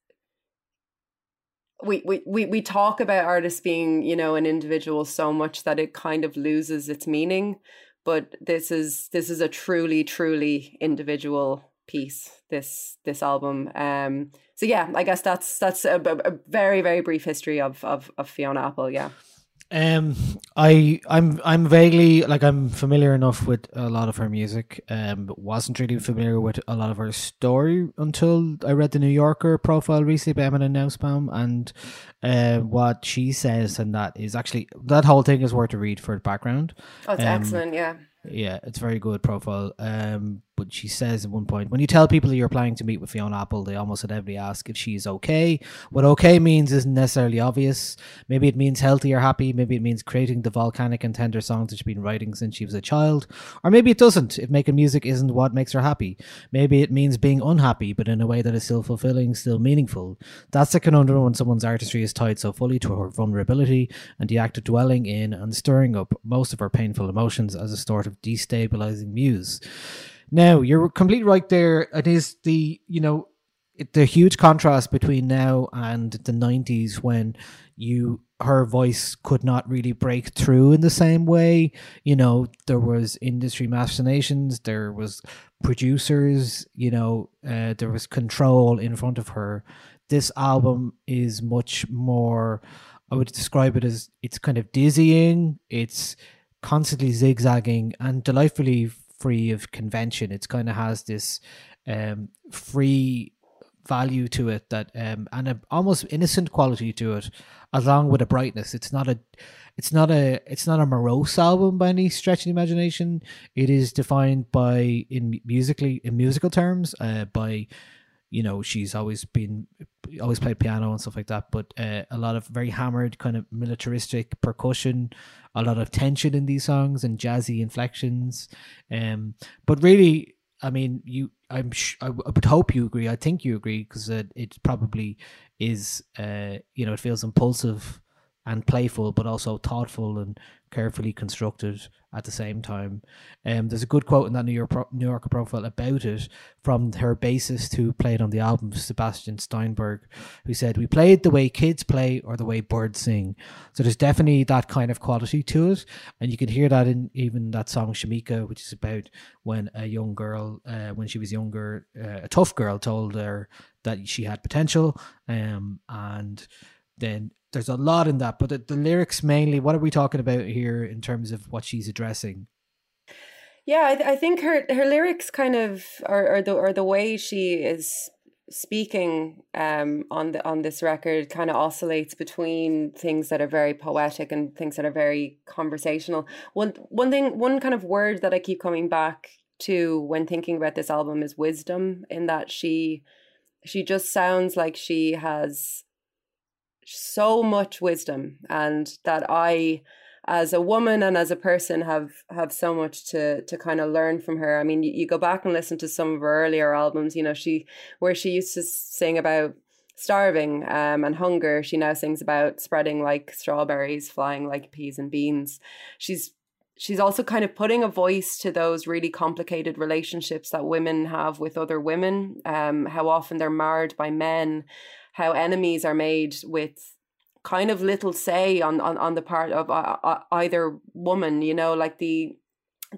we, we, we, we talk about artists being, you know, an individual so much that it kind of loses its meaning. But this is this is a truly, truly individual piece. This this album. Um. So yeah, I guess that's that's a, a very very brief history of of of Fiona Apple. Yeah. Um, I I'm I'm vaguely like I'm familiar enough with a lot of her music. Um, but wasn't really familiar with a lot of her story until I read the New Yorker profile recently by Emily Nussbaum, and uh, what she says, and that is actually that whole thing is worth a read for the background. Oh, it's Um, excellent. Yeah. Yeah, it's very good profile. Um, but she says at one point, when you tell people you're planning to meet with Fiona Apple, they almost inevitably ask if she's okay. What okay means isn't necessarily obvious. Maybe it means healthy or happy. Maybe it means creating the volcanic and tender songs that she's been writing since she was a child. Or maybe it doesn't, if making music isn't what makes her happy. Maybe it means being unhappy, but in a way that is still fulfilling, still meaningful. That's the conundrum when someone's artistry is tied so fully to her vulnerability and the act of dwelling in and stirring up most of her painful emotions as a sort of destabilizing muse. Now, you're completely right there. It is the, you know, it- the huge contrast between now and the 90s when you her voice could not really break through in the same way you know there was industry machinations there was producers you know uh, there was control in front of her this album is much more i would describe it as it's kind of dizzying it's constantly zigzagging and delightfully free of convention. It's kind of has this um free value to it that um and a almost innocent quality to it along with a brightness. It's not a it's not a it's not a morose album by any stretch of the imagination. It is defined by in musically in musical terms uh by you know she's always been always played piano and stuff like that but uh, a lot of very hammered kind of militaristic percussion a lot of tension in these songs and jazzy inflections um but really I mean, you. I'm. Sh- I, w- I would hope you agree. I think you agree because it, it probably is. Uh, you know, it feels impulsive and playful, but also thoughtful and carefully constructed at the same time. Um, there's a good quote in that New York Pro- New Yorker profile about it from her bassist who played on the album, Sebastian Steinberg, who said, "We played the way kids play or the way birds sing." So there's definitely that kind of quality to it, and you can hear that in even that song Shameika, which is about when a young girl, uh, when she was younger, uh, a tough girl told her that she had potential, um, and then there's a lot in that. But the, the lyrics mainly, what are we talking about here in terms of what she's addressing? Yeah, I, th- I think her her lyrics kind of or or the or the way she is speaking um on the on this record kind of oscillates between things that are very poetic and things that are very conversational. One one thing one kind of word that I keep coming back to when thinking about this album is wisdom in that she she just sounds like she has so much wisdom and that I as a woman and as a person have have so much to to kind of learn from her. I mean, you, you go back and listen to some of her earlier albums, you know, she where she used to sing about starving um, and hunger, she now sings about spreading like strawberries, flying like peas and beans. She's she's also kind of putting a voice to those really complicated relationships that women have with other women, um, how often they're marred by men, how enemies are made with kind of little say on on, on the part of uh, uh, either woman you know like the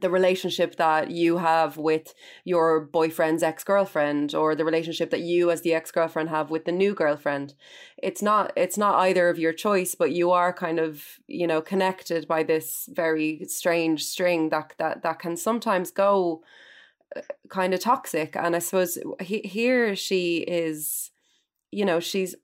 the relationship that you have with your boyfriend's ex-girlfriend or the relationship that you as the ex-girlfriend have with the new girlfriend. It's not it's not either of your choice but you are kind of you know connected by this very strange string that that that can sometimes go uh, kind of toxic. And i suppose he, here she is you know she's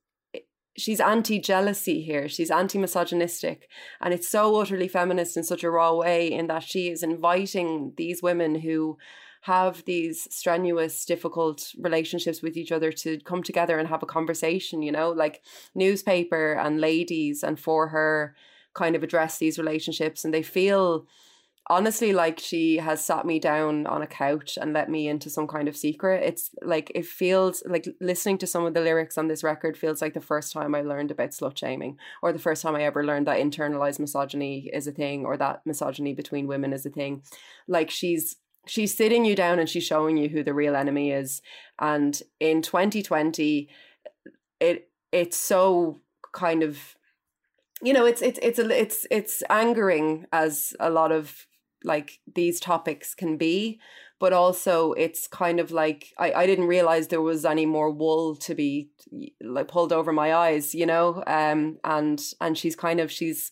she's anti-jealousy here. She's anti-misogynistic. And it's so utterly feminist in such a raw way in that she is inviting these women who have these strenuous difficult relationships with each other to come together and have a conversation you know? Like newspaper and ladies and for her kind of address these relationships and they feel honestly like she has sat me down on a couch and let me into some kind of secret. It's like it feels like listening to some of the lyrics on this record feels like the first time i learned about slut shaming or the first time i ever learned that internalized misogyny is a thing or that misogyny between women is a thing. Like she's she's sitting you down and she's showing you who the real enemy is. And in 2020 it it's so kind of you know it's it's it's a, it's it's angering as a lot of like these topics can be but also it's kind of like I, I didn't realize there was any more wool to be like pulled over my eyes you know? Um and and she's kind of she's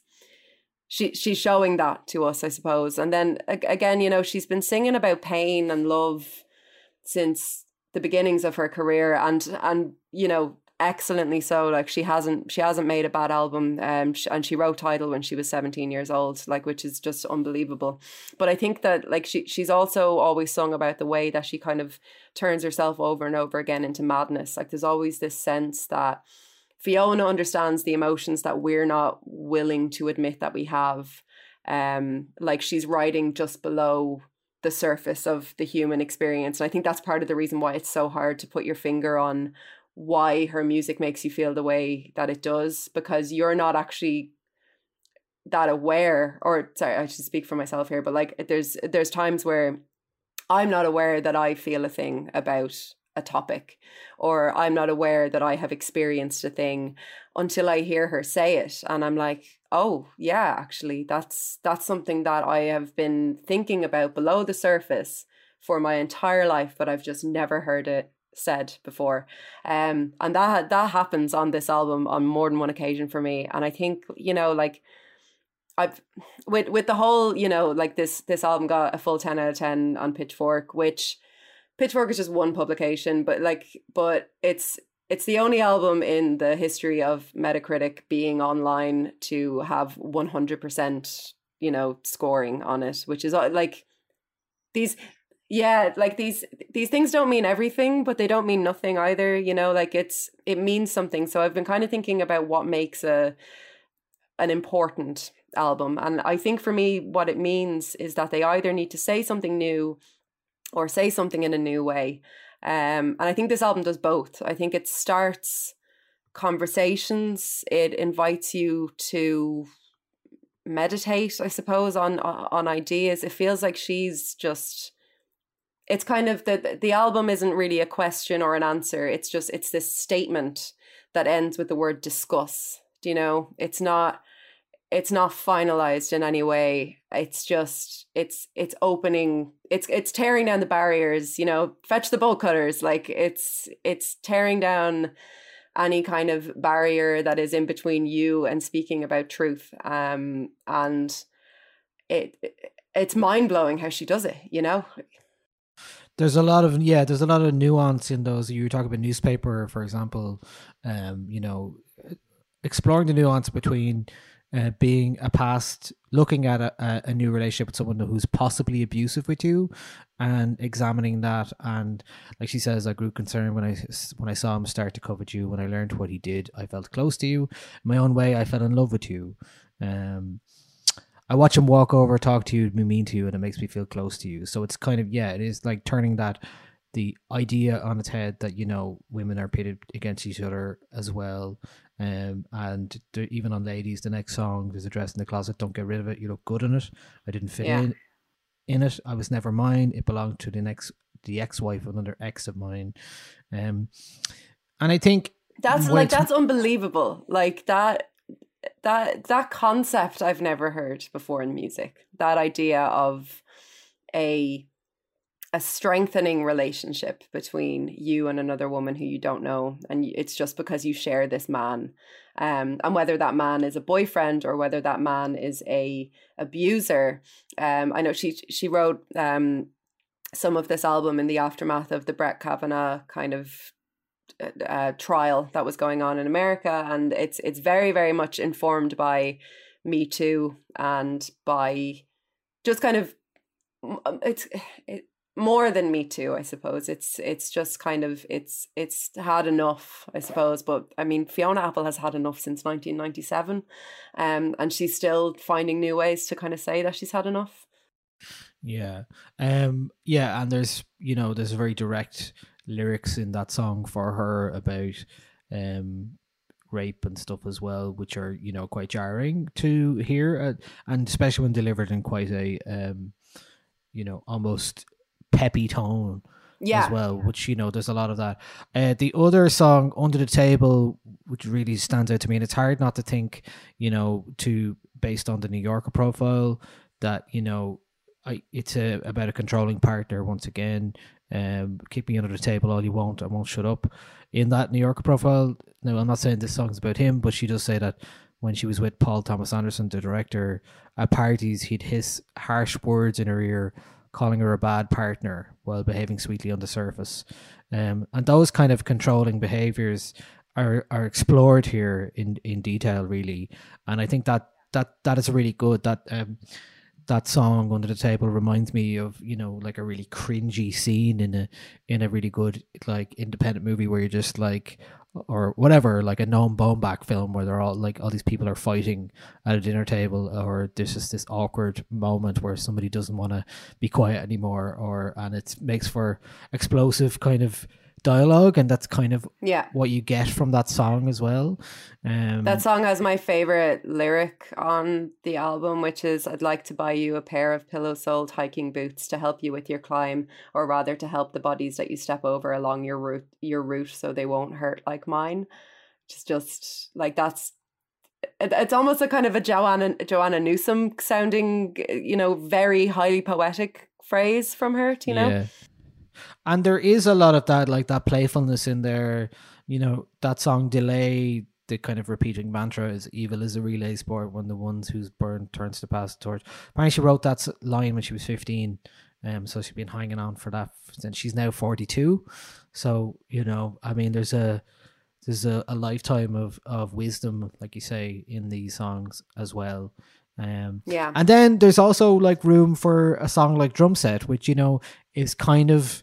she she's showing that to us i suppose. And then again you know she's been singing about pain and love since the beginnings of her career and and you know excellently so. Like she hasn't she hasn't made a bad album. Um, and she wrote Tidal when she was seventeen years old, like which is just unbelievable. But I think that like she she's also always sung about the way that she kind of turns herself over and over again into madness. Like there's always this sense that Fiona understands the emotions that we're not willing to admit that we have. Um, like she's writing just below the surface of the human experience. And I think that's part of the reason why it's so hard to put your finger on why her music makes you feel the way that it does, because you're not actually that aware or sorry, I should speak for myself here, but like there's there's times where I'm not aware that I feel a thing about a topic or I'm not aware that I have experienced a thing until I hear her say it and I'm like oh yeah actually that's that's something that I have been thinking about below the surface for my entire life but I've just never heard it said before. Um and that that happens on this album on more than one occasion for me. And I think you know like I've with with the whole you know like this this album got a full 10 out of 10 on Pitchfork which Pitchfork is just one publication but like but it's it's the only album in the history of Metacritic being online to have 100% you know scoring on it which is uh, like these yeah like these these things don't mean everything but they don't mean nothing either you know like it's it means something so I've been kind of thinking about what makes a an important album. And I think for me, what it means is that they either need to say something new or say something in a new way. Um, and I think this album does both. I think it starts conversations, it invites you to meditate, I suppose, on on ideas. It feels like she's just it's kind of the the album isn't really a question or an answer. It's just it's this statement that ends with the word discuss. Do you know? It's not it's not finalized in any way it's just it's it's opening it's it's tearing down the barriers you know fetch the bolt cutters like it's it's tearing down any kind of barrier that is in between you and speaking about truth um and it it's mind-blowing how she does it you know there's a lot of yeah there's a lot of nuance in those you talk about newspaper for example um you know exploring the nuance between uh, being a past, looking at a, a, new relationship with someone who's possibly abusive with you, and examining that. And like she says, I grew concerned when I when I saw him start to covet you. When I learned what he did, I felt close to you. In my own way, I fell in love with you. Um, I watch him walk over, talk to you, be mean to you, and it makes me feel close to you. So it's kind of yeah, it is like turning that the idea on its head that you know women are pitted against each other as well um, and even on ladies, the next song there's a dress in the closet. Don't get rid of it. You look good in it. I didn't fit Yeah. in in it. I was never mine. It belonged to the next the ex wife of another ex of mine. Um, and I think That's like that's unbelievable. Like that that that concept I've never heard before in music. That idea of a a strengthening relationship between you and another woman who you don't know and it's just because you share this man um and whether that man is a boyfriend or whether that man is a abuser um i know she she wrote um some of this album in the aftermath of the Brett Kavanaugh kind of uh, trial that was going on in America, and it's it's very very much informed by Me Too and by just kind of um, it's it, more than Me Too, I suppose. It's it's just kind of it's it's had enough, I suppose. But I mean, Fiona Apple has had enough since 1997, um, and she's still finding new ways to kind of say that she's had enough. Yeah. Um yeah, and there's you know, there's very direct lyrics in that song for her about um rape and stuff as well, which are, you know, quite jarring to hear uh, and especially when delivered in quite a um you know, almost peppy tone Yeah. as well, which you know, there's a lot of that. Uh, the other song, Under the Table, which really stands out to me, and it's hard not to think, you know, to based on the New Yorker profile, that you know, I it's a, about a controlling partner once again. Um, keep me under the table all you want, I won't shut up. In that New Yorker profile, now I'm not saying this song's about him, but she does say that when she was with Paul Thomas Anderson, the director, at parties, he'd hiss harsh words in her ear, calling her a bad partner while behaving sweetly on the surface. Um, and those kind of controlling behaviors are are explored here in in detail really and i think that that that is really good that um that song under the table reminds me of you know like a really cringy scene in a in a really good like independent movie where you're just like or whatever like a Noah Baumbach film where they're all like all these people are fighting at a dinner table or there's just this awkward moment where somebody doesn't want to be quiet anymore or and it makes for explosive kind of dialogue and that's kind of Yeah. what you get from that song as well um That song has my favorite lyric on the album, which is I'd like to buy you a pair of pillow soled hiking boots to help you with your climb, or rather to help the bodies that you step over along your route your route so they won't hurt like mine. Just just like that's it, it's almost a kind of a Joanna Joanna Newsom sounding, you know, very highly poetic phrase from her, you know? Yeah. And there is a lot of that, like that playfulness in there. You know, that song Relay, the kind of repeating mantra is evil is a relay sport when the ones who's burned turns to pass the torch. Apparently she wrote that line when she was 15. Um, so she's been hanging on for that since she's now 42. So, you know, I mean, there's a, there's a, a lifetime of, of wisdom, like you say, in these songs as well. Um, Yeah. and then there's also like room for a song like Drum Set, which you know is kind of,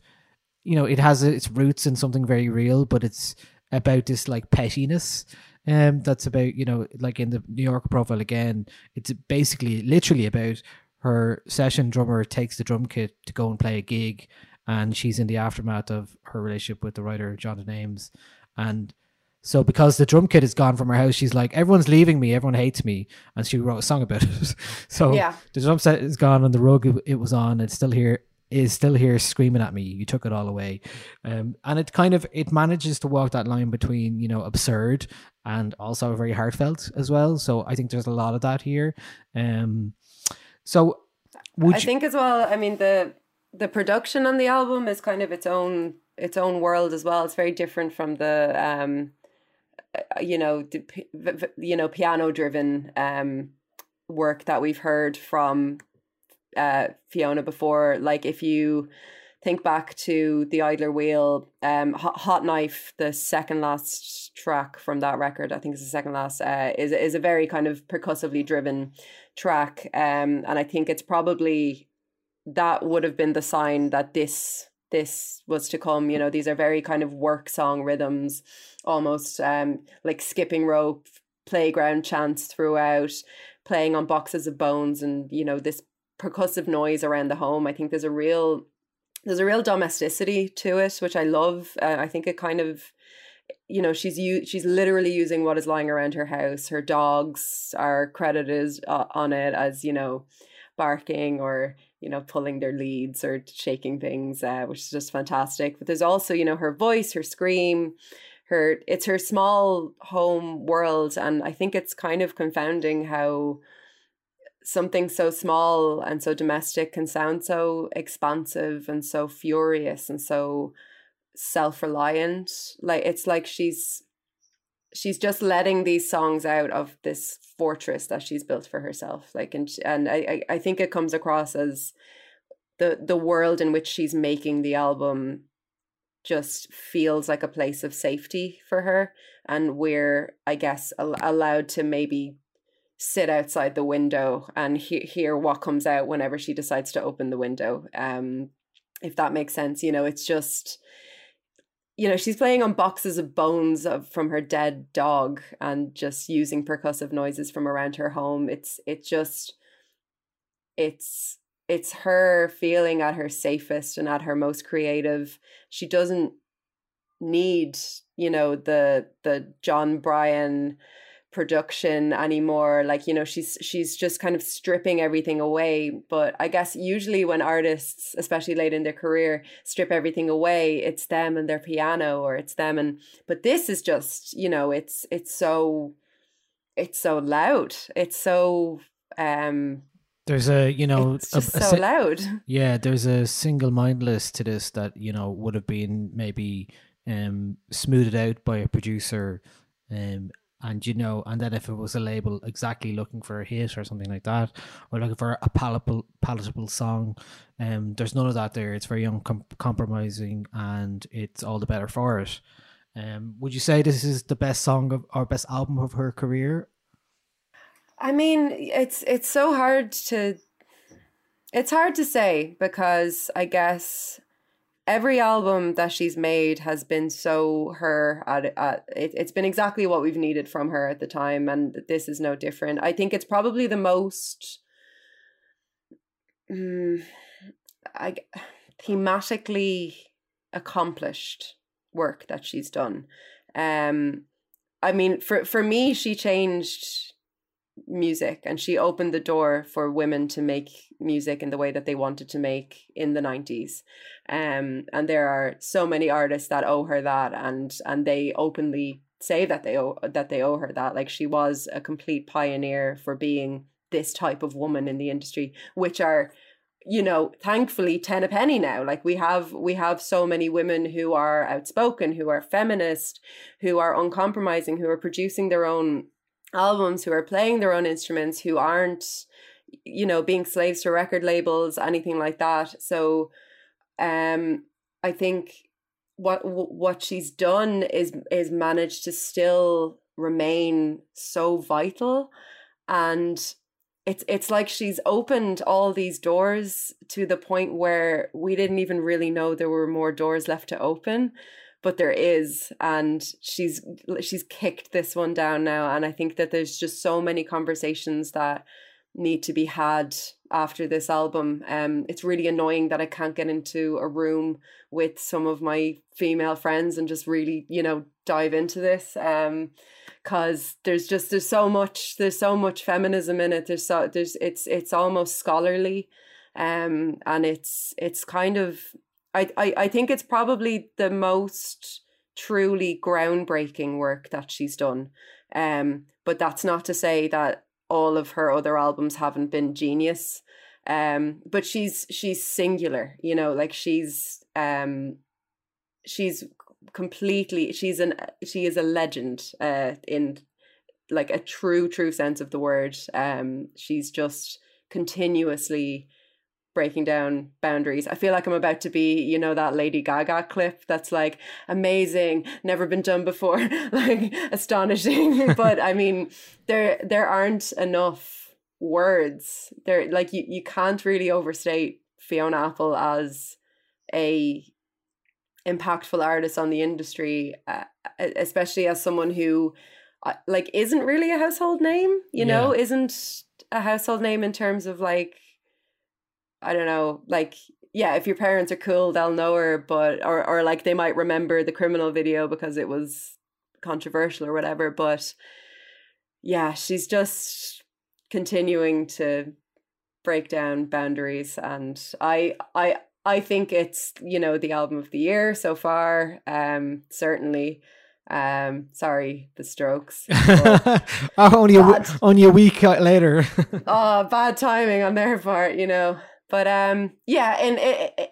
you know, it has its roots in something very real, but it's about this like pettiness. Um, that's about you know, like in the New York profile again, it's basically literally about her session drummer takes the drum kit to go and play a gig, and she's in the aftermath of her relationship with the writer Jonathan Ames, and so because the drum kit is gone from her house, she's like, everyone's leaving me, everyone hates me, and she wrote a song about it. so Yeah. the drum set is gone, and the rug it, it was on, it's still here, is still here screaming at me. You took it all away, um, and it kind of it manages to walk that line between you know absurd and also very heartfelt as well. So I think there's a lot of that here. Um, so would I you, think as well. I mean the the production on the album is kind of its own its own world as well. It's very different from the um, uh, you know the, p- v- v- you know piano driven um work that we've heard from uh Fiona before. Like if you think back to the Idler Wheel, um, Hot, Knife, the second last track from that record, I think it's the second last, uh, is is a very kind of percussively driven track, um, and I think it's probably that would have been the sign that this this was to come. You know, these are very kind of work song rhythms, almost um, like skipping rope, playground chants throughout, playing on boxes of bones, and you know this percussive noise around the home. I think there's a real there's a real domesticity to it, which I love. Uh, I think it kind of, you know, she's u- she's literally using what is lying around her house. Her dogs are credited uh, on it as you know, barking or you know pulling their leads or shaking things, uh, which is just fantastic. But there's also you know her voice, her scream, her it's her small home world, and I think it's kind of confounding how something so small and so domestic can sound so expansive and so furious and so self-reliant. Like it's like she's she's just letting these songs out of this fortress that she's built for herself. Like and and I I, think it comes across as the the world in which she's making the album just feels like a place of safety for her and we're i guess al- allowed to maybe sit outside the window and he- hear what comes out whenever she decides to open the window um if that makes sense you know it's just you know she's playing on boxes of bones of from her dead dog and just using percussive noises from around her home. It's it just it's it's her feeling at her safest and at her most creative. She doesn't need you know the the Jon Brion production anymore. Like you know she's she's just kind of stripping everything away. But i guess usually when artists especially late in their career strip everything away it's them and their piano or it's them and but this is just you know it's it's so it's so loud. It's so um there's a you know it's a- just a so si- loud. Yeah, there's a single mindless to this that you know would have been maybe um smoothed out by a producer, um, and you know, and then if it was a label exactly looking for a hit or something like that, or looking for a palatable palatable song, um, there's none of that there. It's very uncompromising, and it's all the better for it. Um, would you say this is the best song of or best album of her career? I mean, it's it's so hard to it's hard to say because I guess every album that she's made has been so her at, at it, it's been exactly what we've needed from her at the time and this is no different. I think it's probably the most mm, I thematically accomplished work that she's done. Um I mean for for me she changed music and she opened the door for women to make music in the way that they wanted to make in the 90s um and there are so many artists that owe her that and and they openly say that they owe that they owe her that. Like she was a complete pioneer for being this type of woman in the industry which are you know thankfully 10 a penny now. Like we have we have so many women who are outspoken who are feminist who are uncompromising who are producing their own albums who are playing their own instruments who aren't you know being slaves to record labels anything like that. So um i think what what she's done is is managed to still remain so vital and it's it's like she's opened all these doors to the point where we didn't even really know there were more doors left to open but there is and she's she's kicked this one down now and i think that there's just so many conversations that need to be had after this album um it's really annoying that i can't get into a room with some of my female friends and just really you know dive into this um because there's just there's so much there's so much feminism in it there's so there's it's it's almost scholarly um and it's it's kind of I, I, I think it's probably the most truly groundbreaking work that she's done. Um, but that's not to say that all of her other albums haven't been genius. Um, but she's she's singular, you know, like she's um she's completely she's an she is a legend uh in like a true true sense of the word. Um she's just continuously breaking down boundaries. I feel like I'm about to be, you know, that Lady Gaga clip that's like amazing, never been done before, like astonishing. but I mean, there there aren't enough words. There like you, you can't really overstate Fiona Apple as a impactful artist on the industry, uh, especially as someone who uh, like isn't really a household name, you know, isn't a household name in terms of like I don't know, like yeah, if your parents are cool, they'll know her, but or or like they might remember the criminal video because it was controversial or whatever, but yeah, she's just continuing to break down boundaries and I I I think it's, you know, the album of the year so far. Um certainly um sorry, the strokes. oh, only a, only a week uh, later. oh, bad timing on their part, you know. But um, yeah, in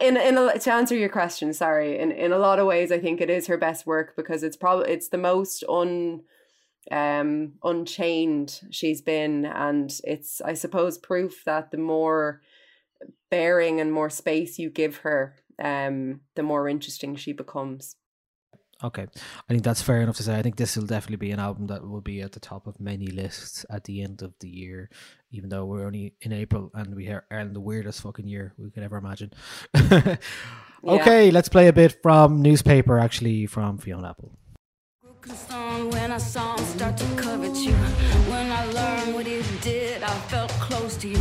in in to answer your question, sorry, in in a lot of ways, I think it is her best work because it's probably it's the most un um unchained she's been, and it's I suppose proof that the more bearing and more space you give her, um, the more interesting she becomes. Okay, I think that's fair enough to say. I think this will definitely be an album that will be at the top of many lists at the end of the year, even though we're only in April and we are in the weirdest fucking year we could ever imagine. okay, let's play a bit from newspaper, actually from Fiona Apple. when I saw him start to covet you. When I learned what he did, I felt close to you.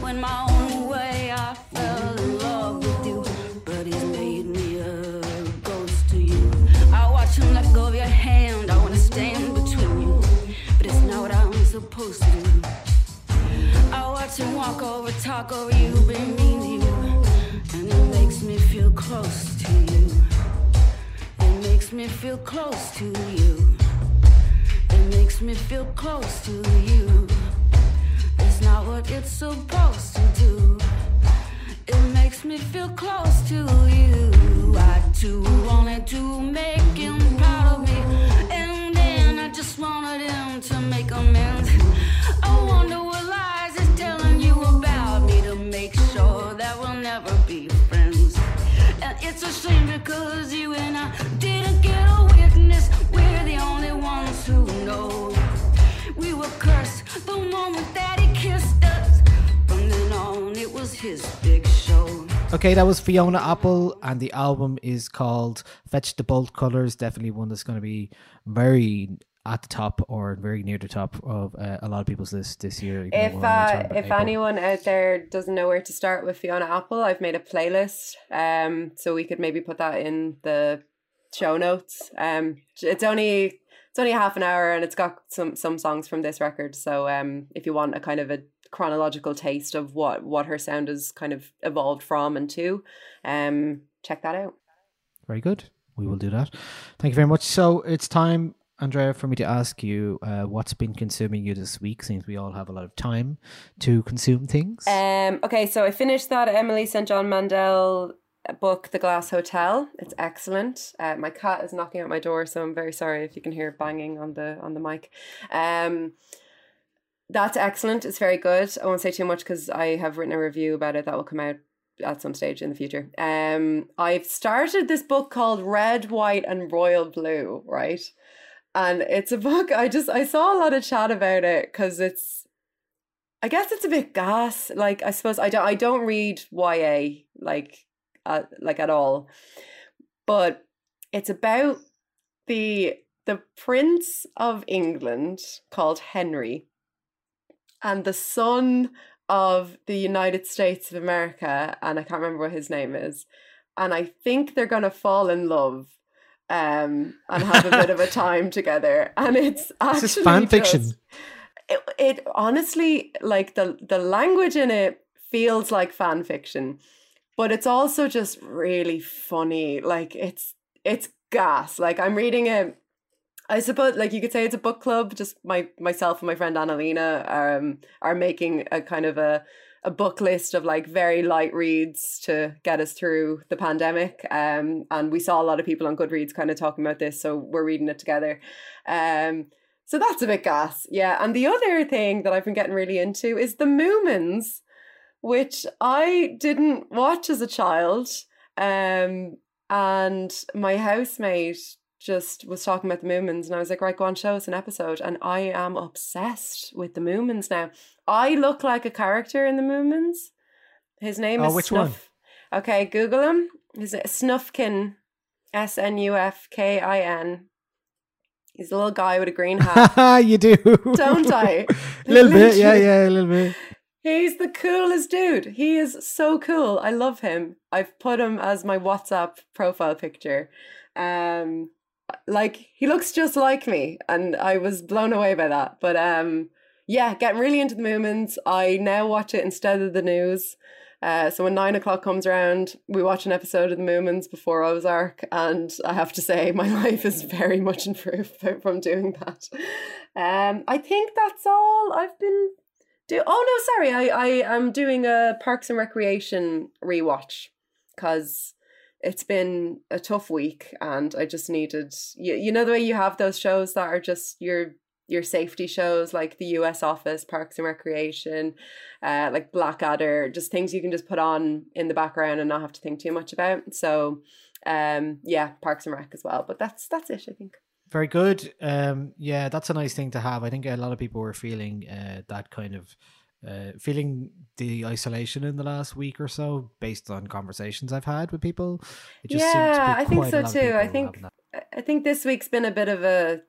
When my own way, I fell in love with you. But he's made me a ghost to you. I watch him let go of your hand. I wanna stand between you. But it's not what I'm supposed to do. I watch him walk over, talk over you, be mean to you. And it makes me feel close to you. It makes me feel close to you. It makes me feel close to you. It's not what it's supposed to do. It makes me feel close to you. I too wanted to make him proud of me. And then I just wanted him to make amends. It's a shame because you and I didn't get a witness. We're the only ones who know. We were cursed the moment that he kissed us. From then on, it was his big show. Okay, that was Fiona Apple, and the album is called Fetch the Bolt Cutters. Definitely one that's going to be very at the top or very near the top of uh, a lot of people's list this year. If uh, if April. anyone out there doesn't know where to start with Fiona Apple, I've made a playlist. Um, so we could maybe put that in the show notes. Um, it's only it's only half an hour and it's got some some songs from this record. So um, if you want a kind of a chronological taste of what what her sound has kind of evolved from and to, um, check that out. Very good. We will do that. Thank you very much. So it's time, Andrea, for me to ask you uh, what's been consuming you this week, since we all have a lot of time to consume things. Um, okay, so I finished that Emily St. John Mandel book, The Glass Hotel. It's excellent. Uh, my cat is knocking at my door, so I'm very sorry if you can hear banging on the on the mic. Um, that's excellent. It's very good. I won't say too much because I have written a review about it that will come out at some stage in the future. Um, I've started this book called Red, White, and Royal Blue, right? And it's a book I just I saw a lot of chat about it because it's I guess it's a bit gas. Like I suppose I don't I don't read YA like uh, like at all, but it's about the the Prince of England called Henry and the son of the United States of America, and I can't remember what his name is. And I think they're gonna fall in love um and have a bit of a time together. And it's actually This is fan fiction. it, it honestly like the the language in it feels like fan fiction but it's also just really funny like it's it's gas like i'm reading it i suppose like you could say it's a book club just my myself and my friend annalena um are making a kind of a a book list of like very light reads to get us through the pandemic um and we saw a lot of people on goodreads kind of talking about this so we're reading it together um so that's a bit gas. Yeah. And the other thing that I've been getting really into is the Moomins, which I didn't watch as a child. Um, and my housemate just was talking about the Moomins, and I was like, right, go on, show us an episode. And I am obsessed with the Moomins now. I look like a character in the Moomins. His name Oh, is which one? Okay, Google him. Is it Snufkin? S N U F K I N. He's a little guy with a green hat. you do, Don't I? a little bit, yeah, yeah, a little bit. He's the coolest dude. He is so cool. I love him. I've put him as my WhatsApp profile picture. Um like he looks just like me and I was blown away by that. But um yeah, getting really into the Moomins. I now watch it instead of the news. Uh, so when nine o'clock comes around, we watch an episode of the Moomins before Ozark, and I have to say my life is very much improved from doing that. Um, I think that's all I've been do oh no sorry I I am doing a Parks and Recreation rewatch because it's been a tough week and I just needed you, you know the way you have those shows that are just your your safety shows like the US Office Parks and Recreation uh like Blackadder just things you can just put on in the background and not have to think too much about so um yeah Parks and Rec as well but that's that's it I think Very good. Um, yeah, that's a nice thing to have. I think a lot of people were feeling uh, that kind of uh, feeling the isolation in the last week or so, based on conversations I've had with people. It just seems to yeah, I think so too. I think. I think this week's been a bit of a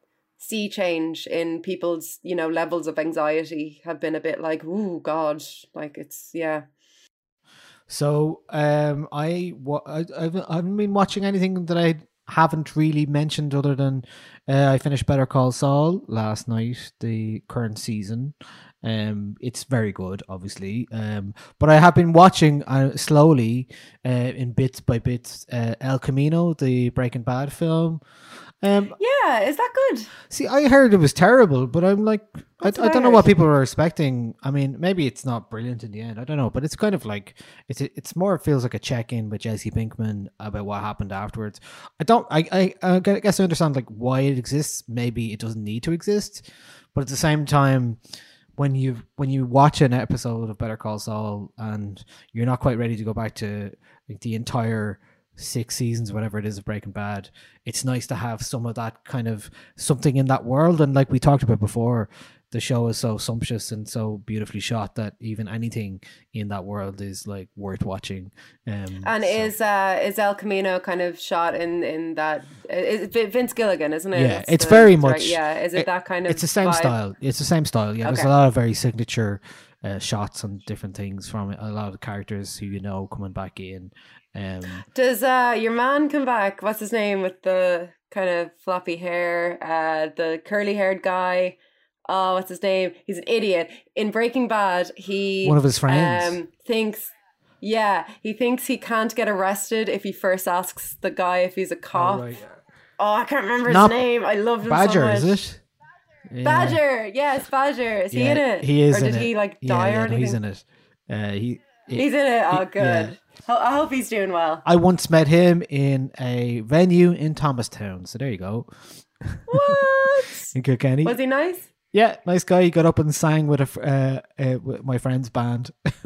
sea change in people's, you know, levels of anxiety have been a bit like, ooh, God, like it's yeah. So, um, I I I haven't been watching anything that I haven't really mentioned other than uh, I finished Better Call Saul last night, the current season. Um, it's very good, obviously. Um, but I have been watching uh, slowly, uh, in bits by bits, uh, El Camino, the Breaking Bad film. Um, Yeah, is that good? See, I heard it was terrible, but I'm like, I, I don't know what people are expecting. I mean, maybe it's not brilliant in the end. I don't know, but it's kind of like it's it's more feels like a check in with Jesse Pinkman about what happened afterwards. I don't. I, I I guess I understand like why it exists. Maybe it doesn't need to exist, but at the same time, when you when you watch an episode of Better Call Saul and you're not quite ready to go back to like the entire six seasons, whatever it is of Breaking Bad, it's nice to have some of that kind of something in that world. And like we talked about before, the show is so sumptuous and so beautifully shot that even anything in that world is like worth watching. Um, And so- is uh is El Camino kind of shot in in that? Is it Vince Gilligan, isn't it? yeah, That's it's the- very that's right, much. Yeah, is it, that kind of? It's the same vibe? style. It's the same style. Yeah, there's a lot of very signature uh, shots and different things from it. A lot of characters who you know coming back in. Um, Does uh your man come back? What's his name with the kind of floppy hair? Uh, the curly haired guy. Oh, what's his name? He's an idiot. In Breaking Bad, he One of his friends. um, thinks. Yeah, he thinks he can't get arrested if he first asks the guy if he's a cop. Oh, I can't remember his Not name. I love him Badger, so much. is it? Yeah. Badger, yes, Badger. Is he in it? He is. Or did he like Yeah, die yeah, or no. He's in it. Uh, he. He's in it. Oh, he- good. I hope he's doing well. I once met him in a venue in Thomastown. So there you go. What? In Kilkenny. Was he nice? Yeah, nice guy. He got up and sang with a uh, uh, with my friend's band.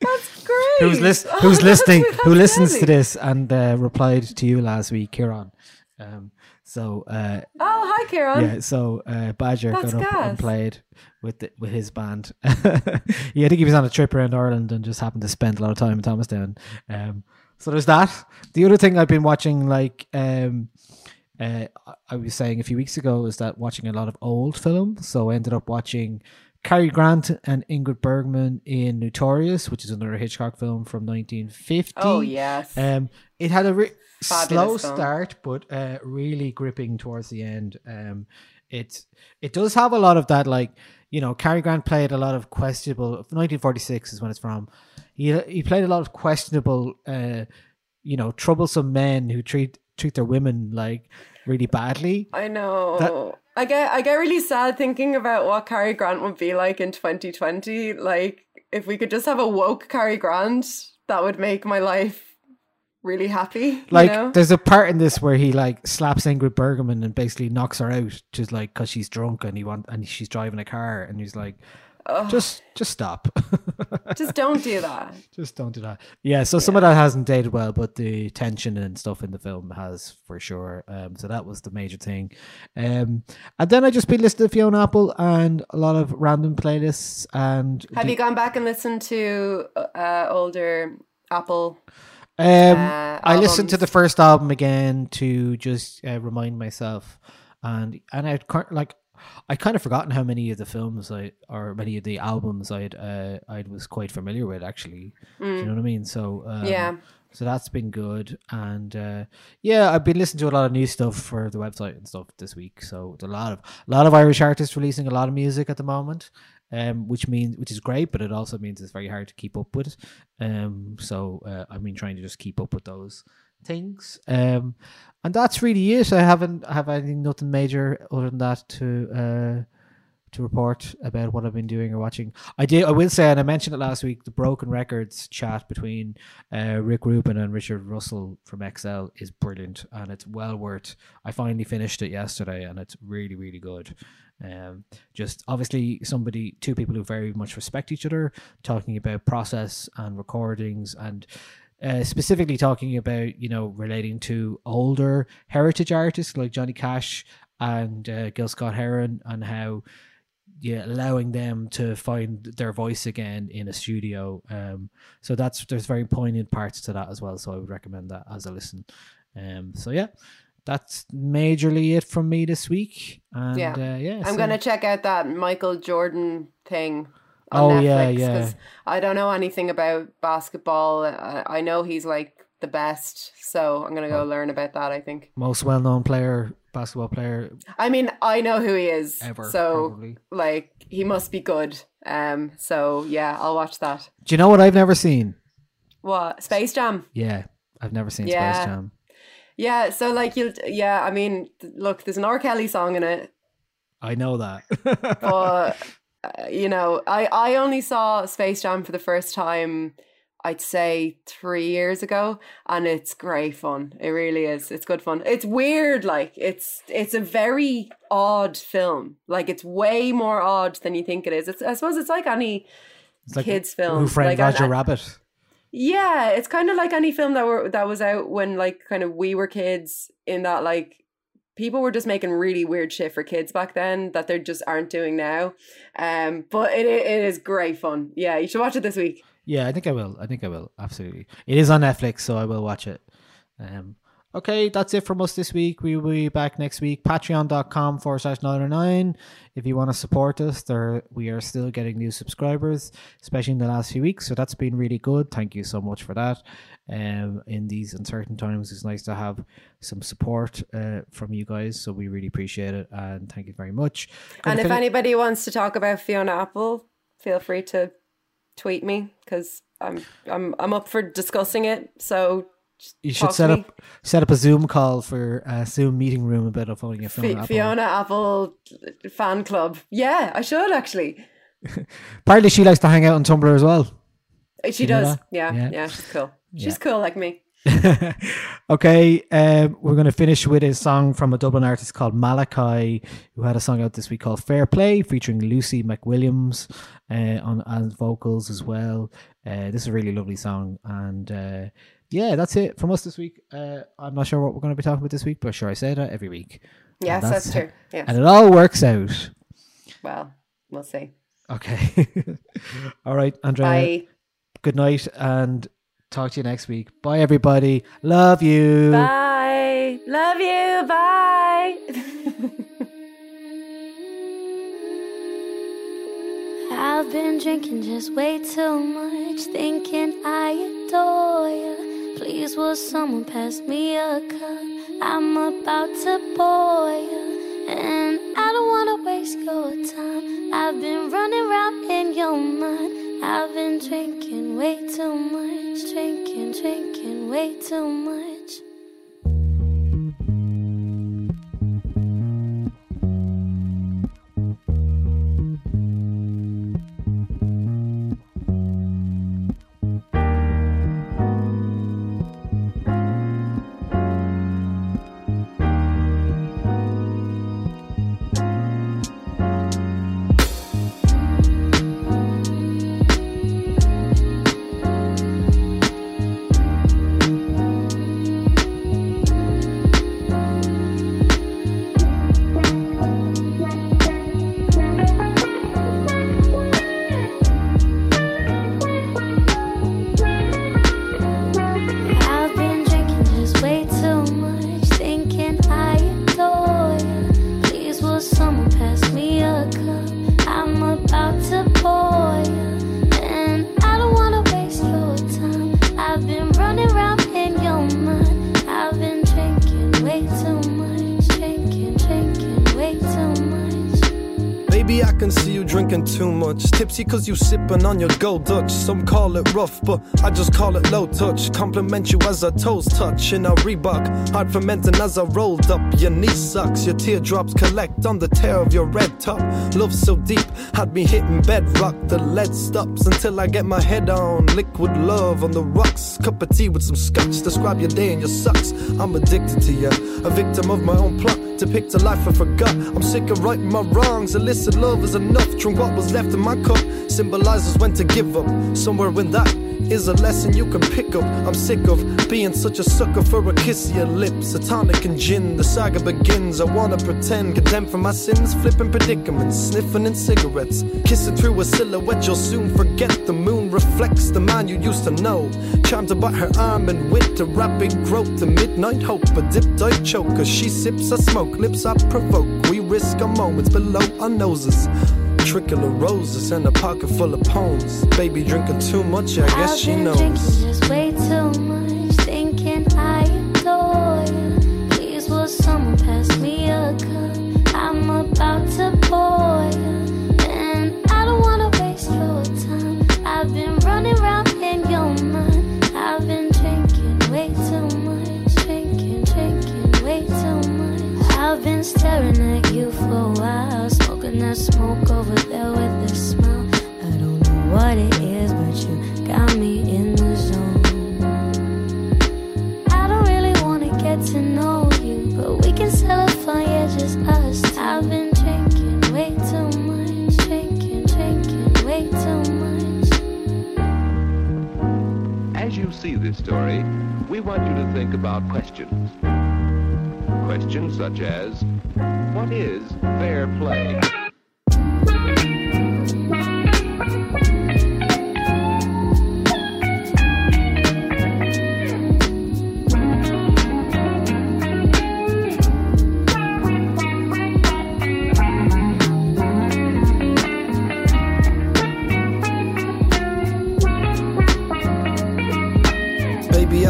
That's great. who's lis- Oh, who's that's- listening? Who listens to this and uh, replied to you last week, Kieran. Um, so uh, Oh, hi, Kieran. yeah, so uh, Badger That's got up gas. and played with the, with his band. yeah, I think he was on a trip around Ireland and just happened to spend a lot of time in Thomastown. Um, so there's that. The other thing I've been watching, like um, uh, I- I was saying a few weeks ago, is that watching a lot of old films. So I ended up watching Cary Grant and Ingrid Bergman in Notorious, which is another Hitchcock film from 1950. Oh, yes. Um, it had a re- slow film. start, but uh, really gripping towards the end. Um, it it does have a lot of that, like you know, Cary Grant played a lot of questionable. 1946 is when it's from. He he played a lot of questionable, uh, you know, troublesome men who treat treat their women like really badly. I know. That- I get I get really sad thinking about what Cary Grant would be like in 2020. Like if we could just have a woke Cary Grant, that would make my life really happy. Like, you know? there's a part in this where he like slaps Ingrid Bergman and basically knocks her out, just like because she's drunk and he want and she's driving a car, and he's like, Ugh. just just stop. just don't do that. Just don't do that. Yeah, so some of that hasn't dated well, but the tension and stuff in the film has for sure. Um, so that was the major thing. Um, and then I just been listening to Fiona Apple and a lot of random playlists. And Have the- you gone back and listened to uh, older Apple? Um, uh, I listened to the first album again to just uh, remind myself, and and I like I kind of forgotten how many of the films I or many of the albums I'd uh, I was quite familiar with actually. Do you Mm. know what I mean? So um, Yeah. So that's been good, and uh, yeah, I've been listening to a lot of new stuff for the website and stuff this week. So a lot of a lot of Irish artists releasing a lot of music at the moment, um, which means which is great, but it also means it's very hard to keep up with. Um, so uh, I've been trying to just keep up with those things, um, and that's really it. I haven't have anything nothing major other than that to uh, to report about what I've been doing or watching. I did. I will say, and I mentioned it last week. The Broken Records chat between uh, Rick Rubin and Richard Russell from XL is brilliant, and it's well worth. I finally finished it yesterday, and it's really, really good. Um, just obviously somebody, two people who very much respect each other, talking about process and recordings and. Uh, specifically talking about you know relating to older heritage artists like Johnny Cash and uh, Gil Scott Heron and how yeah allowing them to find their voice again in a studio um so that's there's very poignant parts to that as well so i would recommend that as a listen um so yeah that's majorly it from me this week and yeah. uh, yeah I'm so- gonna check out that Michael Jordan thing. On Oh, Netflix, yeah, yeah. I don't know anything about basketball. I, I know he's like the best, so I'm gonna go Oh. learn about that. I think. most well-known player basketball player I mean, I know who he is, Ever, so probably. like he must be good. Um, so yeah, I'll watch that. do you know what i've never seen What Space Jam? yeah i've never seen Yeah. space jam Yeah, so like you'll yeah. I mean, look, there's an R. Kelly song in it, i know that but uh, you know, I I only saw Space Jam for the first time. I'd say three years ago, and it's great fun. It really is. It's good fun. It's weird, like it's it's a very odd film. Like it's way more odd than you think it is. It's I suppose it's like any it's like kids film. who framed like, roger and- rabbit Yeah, it's kind of like any film that were that was out when like kind of we were kids in that like people were just making really weird shit for kids back then that they just aren't doing now. Um, but it it is great fun. Yeah, you should watch it this week. Yeah, I think I will. I think I will. Absolutely. It is on Netflix, so I will watch it. Um, okay, that's it from us this week. We will be back next week. Patreon.com forward slash nine. If you want to support us, there we are still getting new subscribers, especially in the last few weeks. So that's been really good. Thank you so much for that. Um, in these uncertain times, it's nice to have some support uh, from you guys. So we really appreciate it, and thank you very much. And Gonna if anybody wants to talk about Fiona Apple, feel free to tweet me because I'm I'm I'm up for discussing it. So you should set me. up set up a Zoom call for a Zoom meeting room about uploading a Fi- film. Fiona Apple fan club. Yeah, I should actually. Apparently, she likes to hang out on Tumblr as well. She You does. Yeah, Yeah. yeah, she's cool. She's Yeah. cool like me. Okay, um, we're going to finish with a song from a Dublin artist called Malachi, who had a song out this week called Fair Play, featuring Lucy McWilliams uh, on as vocals as well. Uh, this is a really lovely song, and uh, yeah, that's it from us this week. Uh, I'm not sure what we're going to be talking about this week, but sure, I say that every week. Yes, that's true. Yes. and it all works out. Well, we'll see. Okay, all right, Andrea. Bye. Good night, and talk to you next week. Bye, everybody. Love you. Bye. Love you. Bye. I've been drinking just way too much, thinking I adore you. Please, will someone pass me a cup? I'm about to pour you, and I don't wanna waste your time. I've been running around in your mind. I've been drinking way too much, drinking, drinking way too much. Baby, I can see you drinking too much. Tipsy cause you sipping on your gold Dutch. Some call it rough, but I just call it low touch. Compliment you as our toes touch in a Reebok. Hard fermenting as I rolled up. Your knee sucks, your teardrops collect on the tear of your red top. Love so deep, had me hitting bedrock. The lead stops until I get my head on. Liquid love on the rocks. Cup of tea with some scotch. Describe your day and your sucks. I'm addicted to you, a victim of my own plot. Depict a life I forgot. I'm sick of righting my wrongs. Illicit love is enough. Drink what was left in my cup. Symbolizes when to give up. Somewhere in that is a lesson you can pick up. I'm sick of being such a sucker for a kiss of your lips. A tonic and gin. The saga begins. I wanna pretend. Condemned for my sins. Flipping predicaments. Sniffing in cigarettes. Kissing through a silhouette. You'll soon forget. The moon reflects the man you used to know. Charmed about her arm and wit. A rapid growth. The midnight hope. A dipped I choke. As she sips, I smoke. Lips I provoke. We risk our moments below our noses. Trickle of roses and a pocket full of poems. Baby drinking too much, I guess I've she been knows. drinking just way too much, thinking I adore you. Please, will someone pass me a cup? I'm about to pour you, and I don't wanna waste your time. I've been running around staring at you for a while, smoking that smoke over there with the smile. I don't know what it is, but you got me in the zone. I don't really wanna get to know you, but we can settle for yeah, just us. I've been drinking way too much, drinking, drinking way too much. As you see this story, we want you to think about questions. Questions such as What is fair play?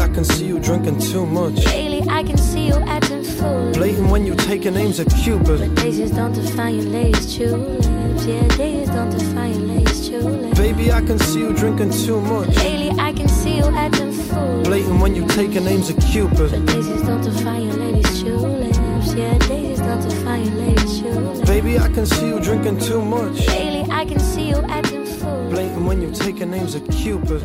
I can see you drinking too much. Lately, I can see you acting foolish. Blatant when you taking names of Cupid. The daisies don't define your latest tulips. Yeah, daisies don't define your latest tulips. Baby, I can see you drinking too much. Lately, I can see you acting foolish. Blatant when you taking names of Cupid. Daisies don't define your latest tulips. Yeah, daisies don't define your latest tulips. Baby, I can see you drinking too much. Lately, I can see you acting foolish. Blatant when you taking names of Cupid.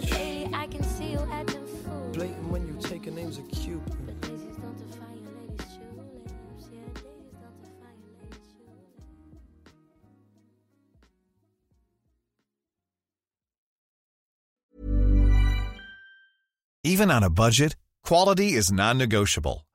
Much. Lately, I can see you acting foolish. Blatant when you taking names of Cupid. Daisies don't define your latest tulips. Yeah, daisies don't define your latest tulips. Even on a budget, quality is non-negotiable.